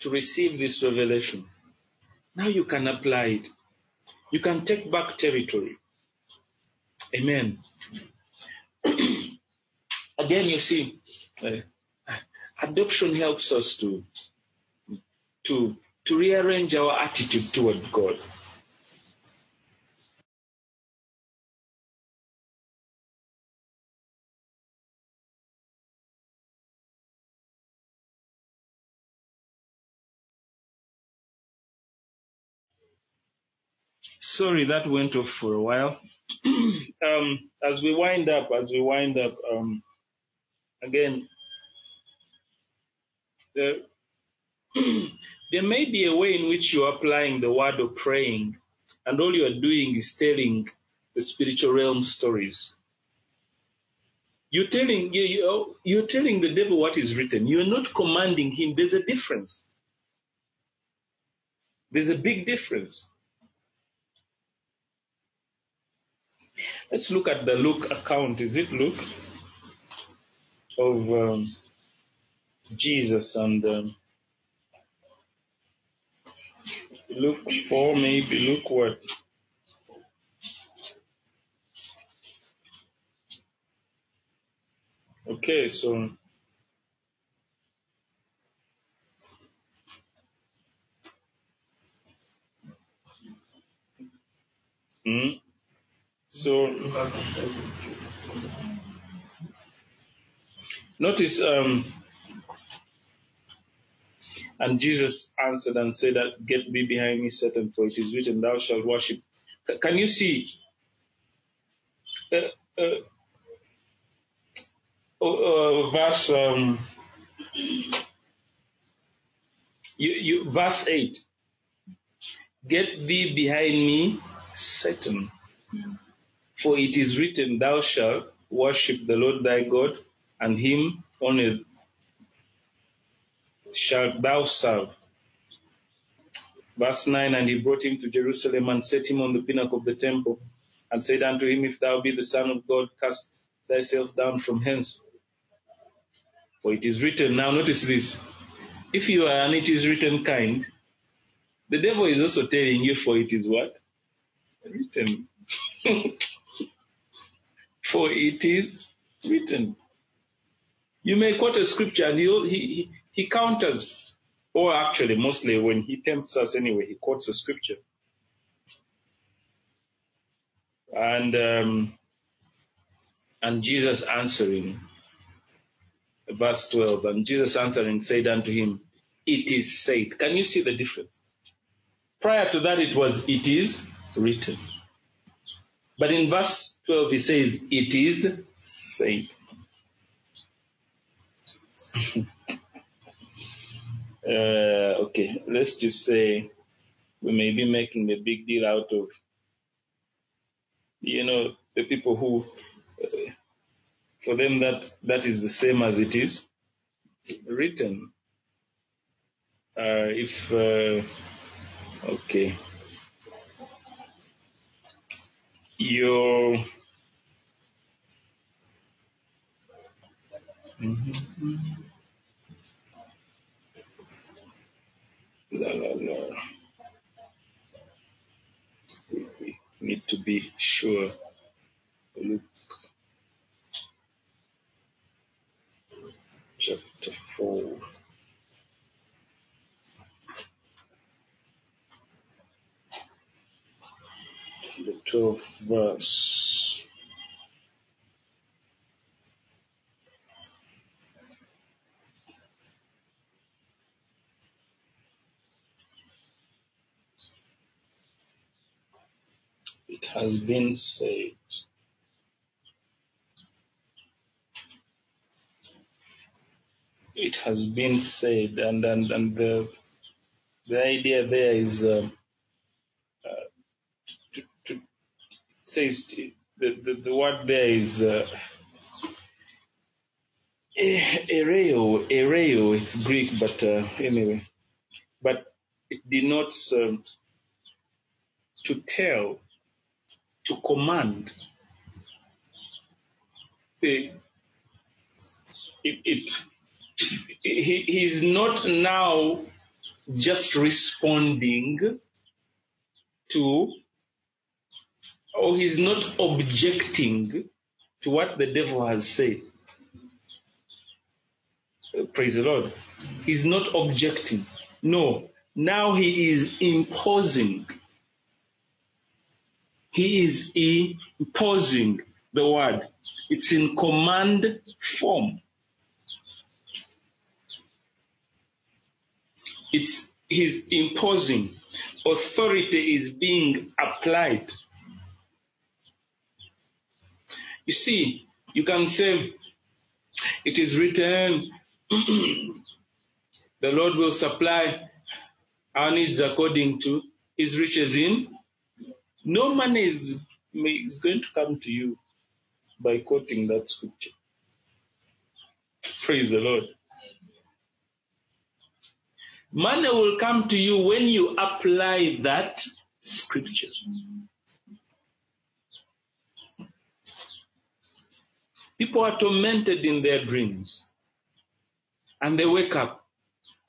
to receive this revelation now you can apply it. You can take back territory. Amen. Again, you see, uh, adoption helps us to, to, to rearrange our attitude toward God. Sorry, that went off for a while. um, as we wind up, as we wind up, um, again, there, there may be a way in which you're applying the word of praying, and all you're doing is telling the spiritual realm stories. You're telling you, you're telling the devil what is written. You're not commanding him. There's a difference. There's a big difference. Let's look at the Luke account. Is it Luke? Of um, Jesus and um, Luke 4, maybe. look what? Okay, so hmm? So notice, um, and Jesus answered and said get thee behind me, Satan, for it is written, thou shalt worship. Can you see? Uh, uh, oh, uh, verse um, you, you, verse eight. Get thee behind me, Satan. For it is written, Thou shalt worship the Lord thy God, and him only shalt thou serve. Verse 9 And he brought him to Jerusalem and set him on the pinnacle of the temple, and said unto him, If thou be the Son of God, cast thyself down from hence. For it is written, now notice this. If you are an it is written kind, the devil is also telling you for it is what? Written. for it is written. You may quote a scripture and he, he, he counters, or actually mostly when he tempts us anyway, he quotes a scripture. And, um, and Jesus answering, verse 12, and Jesus answering said unto him, it is said. Can you see the difference? Prior to that it was, it is written. But in verse 12 he says, it is said. Uh, okay, let's just say we may be making a big deal out of, you know, the people who, uh, for them that that is the same as it is written. Uh, if uh, okay, your mm-hmm. La, la, la. We need to be sure. Luke chapter 4. The 12th verse. It has been said. It has been said, and and and the the idea there is uh, uh, to, to says the, the the word there is uh, ereo ereo. It's Greek, but uh, anyway, but it denotes um, to tell, to command. It, it, he, he's not now just responding to, or he's not objecting to what the devil has said. Uh, praise the Lord. He's not objecting. No. Now he is imposing. He is imposing the word. It's in command form. It's he's imposing. Authority is being applied. You see, you can say, it is written, the Lord will supply our needs according to his riches in. No money is, is going to come to you by quoting that scripture. Praise the Lord. Money will come to you when you apply that scripture. People are tormented in their dreams. And they wake up.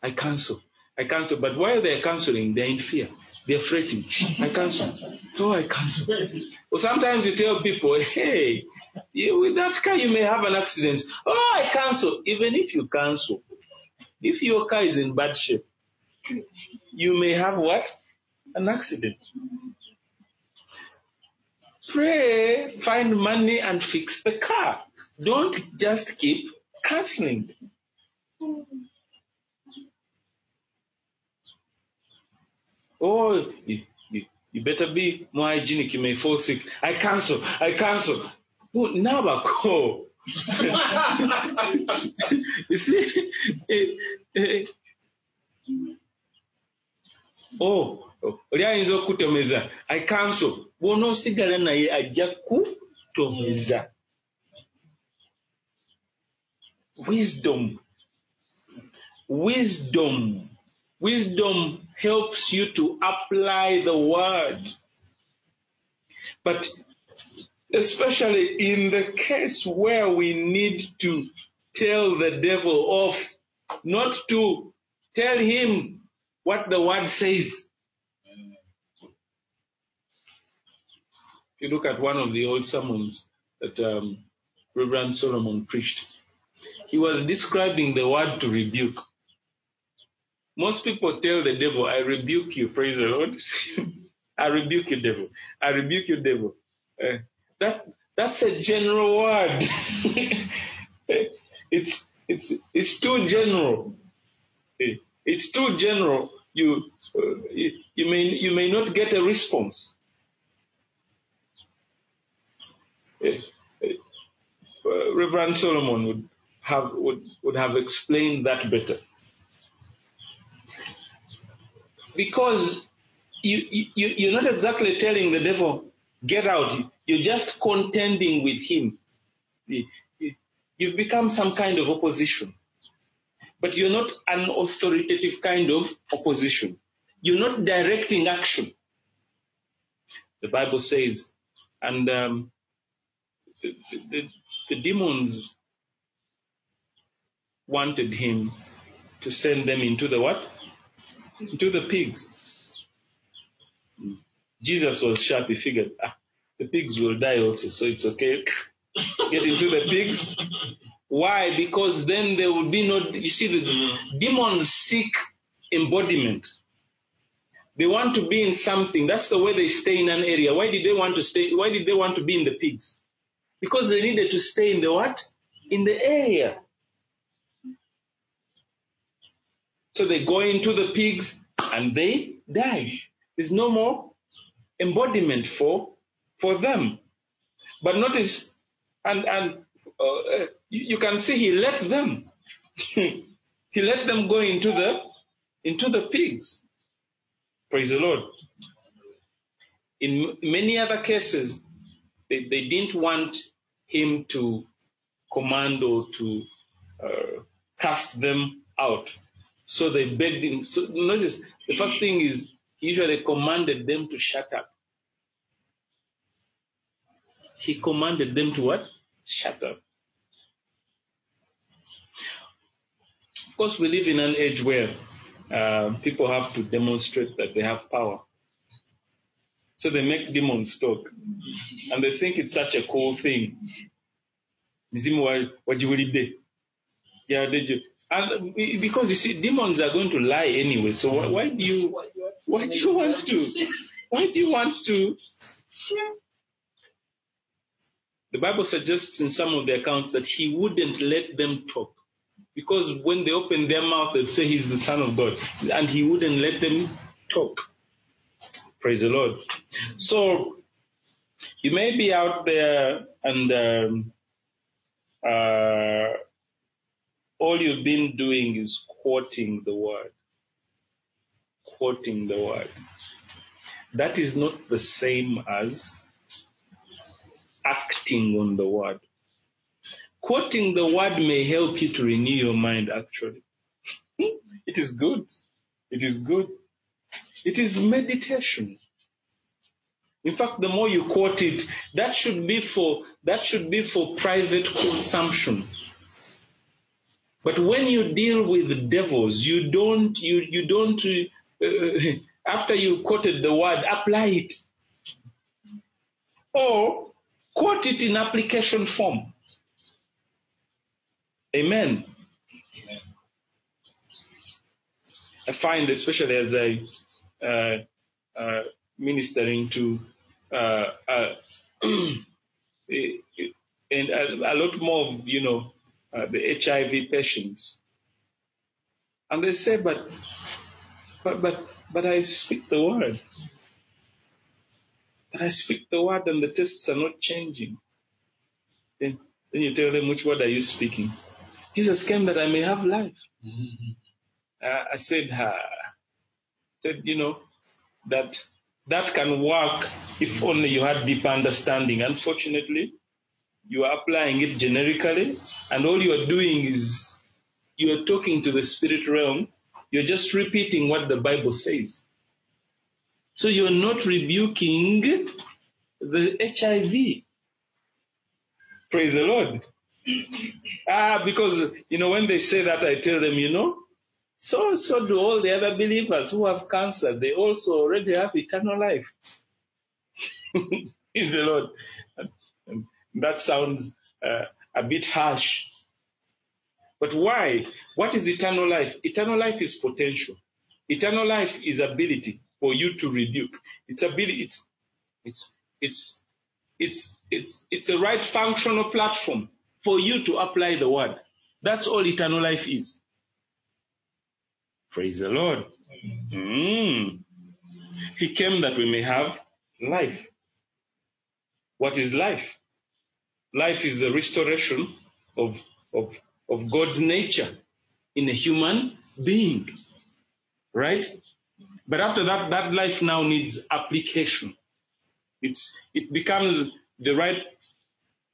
I cancel. I cancel. But while they're canceling, they're in fear. They're fretting. I cancel. Oh, I cancel. Or sometimes you tell people, hey, you, with that car you may have an accident. Oh, I cancel. Even if you cancel, if your car is in bad shape, you may have what? An accident. Pray, find money and fix the car. Don't just keep canceling. Oh, you, you, you better be more hygienic. You may fall sick. I cancel. I cancel. Oh, Nabako. you see, eh, eh, oh, oli ayinza okutomeza i cancel bw'onoosigala naye ajja kutomeza wisdom wisdom wisdom helps you to apply the word but especially in the case where we need to tell the devil off, not to tell him what the word says. If you look at one of the old sermons that um, Reverend Solomon preached, he was describing the word to rebuke. Most people tell the devil, I rebuke you, praise the Lord. I rebuke you, devil. I rebuke you, devil. Uh, that, that's a general word. it's, it's, it's too general. It's too general. You, uh, you, may, you may not get a response. Uh, Reverend Solomon would have, would, would have explained that better. Because you, you, you're not exactly telling the devil, get out. You're just contending with him. You've become some kind of opposition. But you're not an authoritative kind of opposition. You're not directing action. The Bible says, and um, the, the, the demons wanted him to send them into the what? Into the pigs. Jesus was sharp. He figured, ah, the pigs will die also, so it's okay. Get into the pigs. Why? Because then there will be no, you see, the demons seek embodiment. They want to be in something. That's the way they stay in an area. Why did they want to stay? Why did they want to be in the pigs? Because they needed to stay in the what? In the area. So they go into the pigs and they die. There's no more embodiment for, for them. But notice, and, and uh, you, you can see he let them. he let them go into the, into the pigs. Praise the Lord. In many other cases, they, they didn't want him to command or to uh, cast them out. So they begged him. So notice the first thing is usually commanded them to shut up. He commanded them to what? Shut up. Of course, we live in an age where uh, people have to demonstrate that they have power. So they make demons talk. And they think it's such a cool thing. And because you see, demons are going to lie anyway. So why, why do you, why do you want to, why do you want to? The Bible suggests in some of the accounts that he wouldn't let them talk. Because when they open their mouth, they'd say he's the son of God. And he wouldn't let them talk. Praise the Lord. So, you may be out there and um, uh, all you've been doing is quoting the word. Quoting the word. That is not the same as acting on the word. Quoting the word may help you to renew your mind actually. it is good. It is good. It is meditation. In fact, the more you quote it, that should be for, that should be for private consumption. But when you deal with devils, you don't, you, you don't, uh, after you quoted the word, apply it. Or quote it in application form. Amen. I find, especially as I uh, uh, ministering to uh, uh and a, a, lot more of you know uh, the HIV patients. And they say, but, but, but, but I speak the word. But I speak the word and the tests are not changing. Then, then you tell them, which word are you speaking? Jesus came that I may have life. Mm-hmm. Uh, I said, uh, said, you know, that that can work if only you had deep understanding. Unfortunately, you are applying it generically, and all you are doing is you are talking to the spirit realm. You're just repeating what the Bible says. So you're not rebuking the HIV. Praise the Lord. ah, because, you know, when they say that, I tell them, you know, so, so do all the other believers who have cancer. They also already have eternal life. Is the Lord. That sounds uh, a bit harsh. But why? What is eternal life? Eternal life is potential. Eternal life is ability for you to rebuke. It's ability. It's it's it's it's it's it's a right functional platform for you to apply the word. That's all eternal life is. Praise the Lord. Mm. He came that we may have life. What is life? Life is the restoration of, of, of God's nature in a human being. Right? But after that, that life now needs application. It's, it becomes the right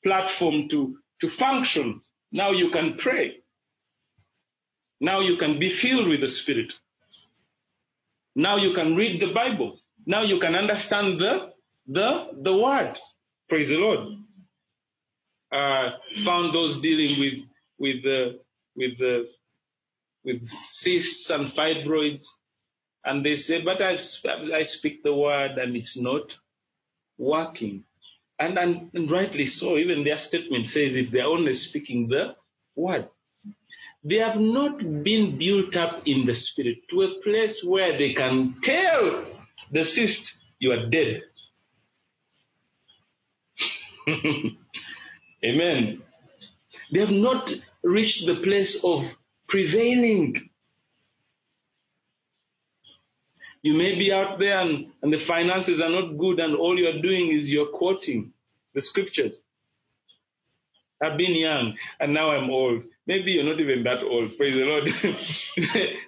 platform to, to function. Now you can pray. Now you can be filled with the Spirit. Now you can read the Bible. Now you can understand the, the, the Word. Praise the Lord. Uh, found those dealing with, with, uh, with, uh, with cysts and fibroids. And they say, but I, I speak the word and it's not working. And, and, and rightly so, even their statement says if they're only speaking the word. They have not been built up in the spirit to a place where they can tell the cyst, you are dead. Amen. They have not reached the place of prevailing. You may be out there and, and the finances are not good and all you're doing is you're quoting the scriptures. I've been young and now I'm old. Maybe you're not even that old. Praise the Lord.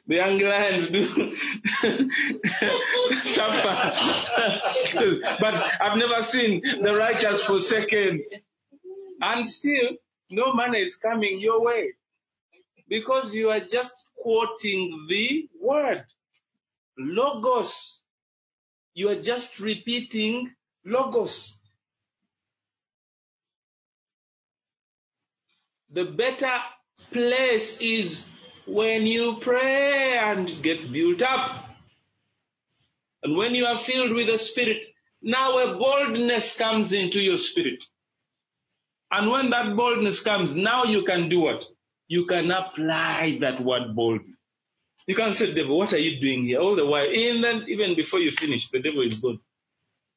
the young lions do suffer. but I've never seen the righteous forsaken. And still, no money is coming your way. Because you are just quoting the word. Logos. You are just repeating logos. The better place is when you pray and get built up. And when you are filled with the Spirit, now a boldness comes into your spirit. And when that boldness comes, now you can do what? You can apply that word boldly. You can say, devil, what are you doing here? All the while, even, even before you finish, the devil is gone.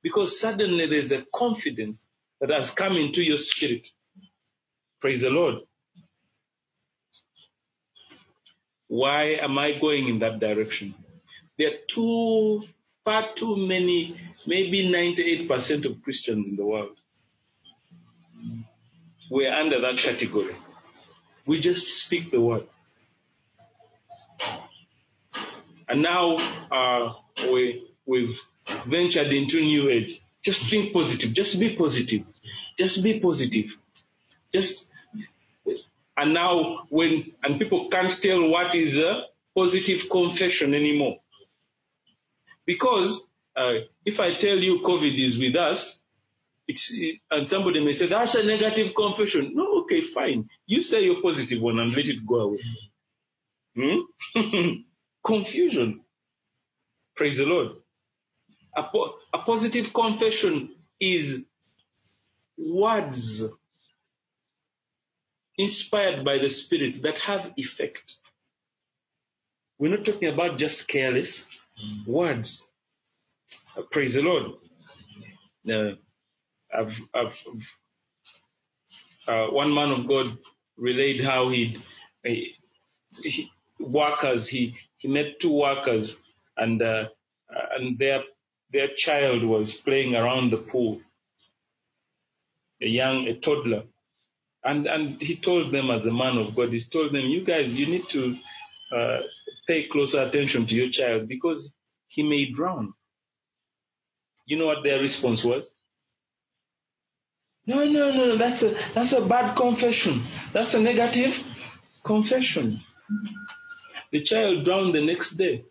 Because suddenly there's a confidence that has come into your spirit. Praise the Lord. Why am I going in that direction? There are too, far too many, maybe 98% of Christians in the world. We're under that category. We just speak the word. And now uh, we, we've ventured into new age. Just think positive. Just be positive. Just be positive. Just and now when, and people can't tell what is a positive confession anymore. Because uh, if I tell you COVID is with us, it's, and somebody may say, that's a negative confession. No, okay, fine. You say your positive one and let it go away. Hmm? Confusion. Praise the Lord. A, po- a positive confession is words inspired by the Spirit that have effect. We're not talking about just careless mm. words. Praise the Lord. Uh, I've, I've, uh, one man of God relayed how he'd, he, he, workers, he, he met two workers and, uh, and their, their child was playing around the pool. A young, a toddler. And, and he told them as a man of God, he told them, you guys, you need to uh, pay closer attention to your child because he may drown. You know what their response was? No, no, no, that's a, that's a bad confession. That's a negative confession. The child drowned the next day.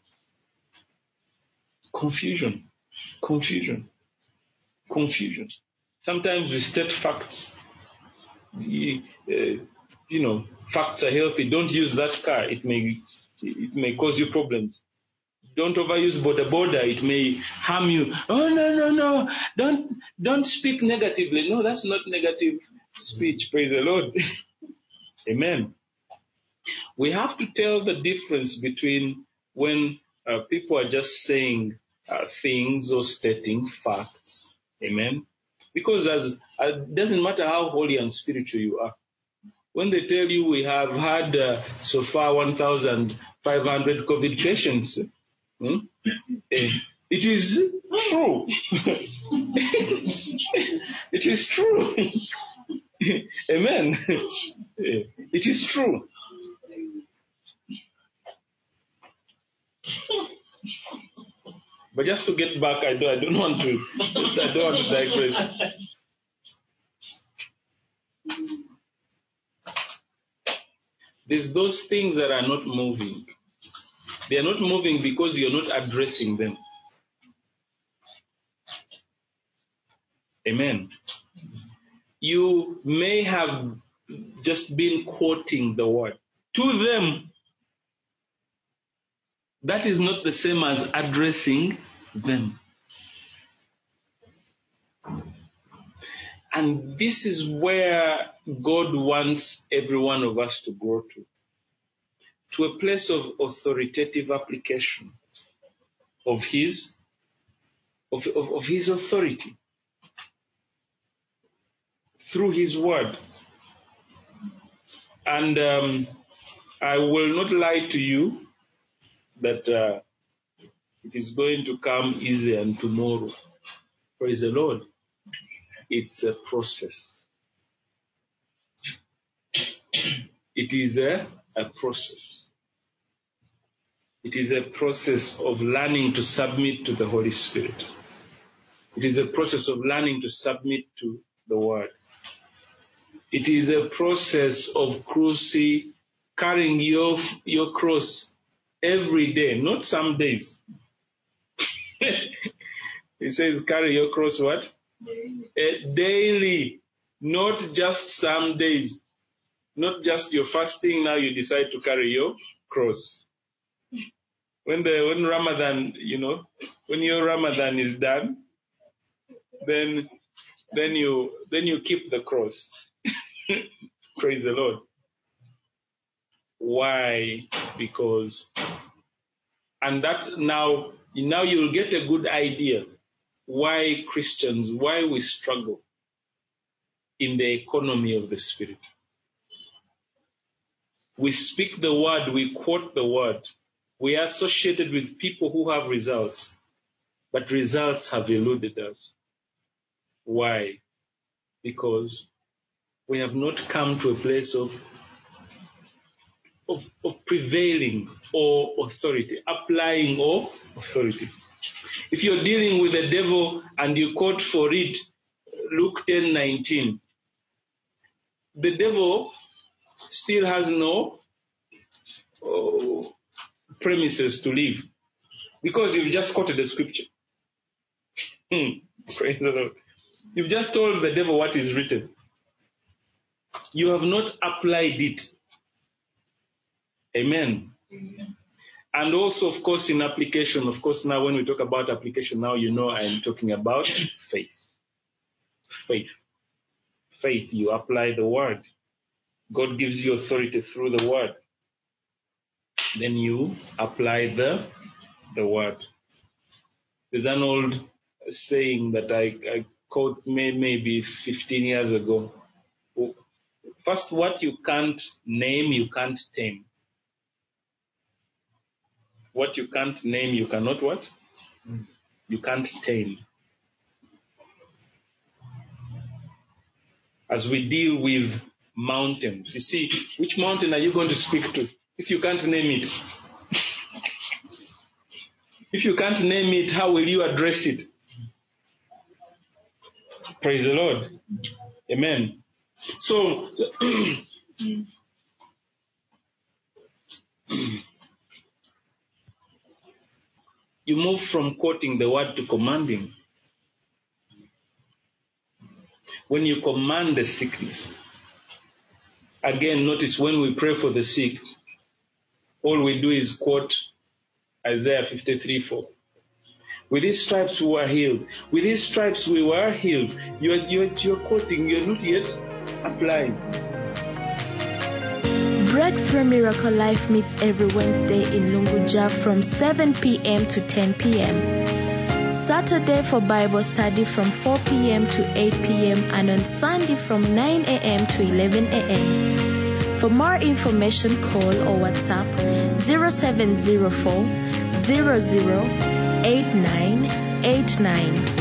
Confusion, confusion, confusion. Sometimes we state facts uh, you know, facts are healthy. Don't use that car. It may, it may cause you problems. Don't overuse border boda. It may harm you. Oh no, no, no. Don't, don't speak negatively. No, that's not negative speech. Praise the Lord. Amen. We have to tell the difference between when uh, people are just saying uh, things or stating facts. Amen. Because as uh, doesn't matter how holy and spiritual you are. When they tell you we have had uh, so far 1,500 COVID patients, hmm, eh, it is true. it is true. Amen. Eh, it is true. But just to get back, I don't, I don't want to, I don't want to digress. There's those things that are not moving. They are not moving because you're not addressing them. Amen. You may have just been quoting the word. To them, that is not the same as addressing them. And this is where God wants every one of us to grow to. To a place of authoritative application of His, of, of, of His authority through His Word. And um, I will not lie to you that uh, it is going to come easy and tomorrow. Praise the Lord. It's a process. It is a, a process. It is a process of learning to submit to the Holy Spirit. It is a process of learning to submit to the Word. It is a process of cruci, carrying your, your cross every day, not some days. he says, carry your cross what? Uh, daily, not just some days. Not just your fasting, now you decide to carry your cross. When the, when Ramadan, you know, when your Ramadan is done, then, then you, then you keep the cross. Praise the Lord. Why? Because, and that's now, now you'll get a good idea why Christians, why we struggle in the economy of the Spirit. We speak the word, we quote the word. We are associated with people who have results, but results have eluded us. Why? Because we have not come to a place of, of, of prevailing or authority, applying or authority. If you're dealing with the devil and you quote for it Luke 10 19, the devil still has no oh, premises to live because you've just quoted the scripture. Hmm. Praise the Lord. You've just told the devil what is written. You have not applied it. Amen. Amen. And also, of course, in application, of course, now when we talk about application, now you know I'm talking about faith. Faith. Faith, you apply the word. God gives you authority through the word. Then you apply the, the word. There's an old saying that I, I quote may, maybe 15 years ago. First, what you can't name, you can't tame. What you can't name, you cannot what? Mm. You can't tame. As we deal with mountains, you see, which mountain are you going to speak to if you can't name it? if you can't name it, how will you address it? Praise the Lord. Amen. So, you move from quoting the word to commanding. When you command the sickness, Again, notice when we pray for the sick, all we do is quote Isaiah 53 4. With these stripes we were healed. With these stripes we were healed. You're, you're, you're quoting, you're not yet applying. Breakthrough Miracle Life meets every Wednesday in Lungujja from 7 p.m. to 10 p.m. Saturday for Bible study from 4 p.m. to 8 p.m. and on Sunday from 9 a.m. to 11 a.m. For more information, call or WhatsApp 0704 008989.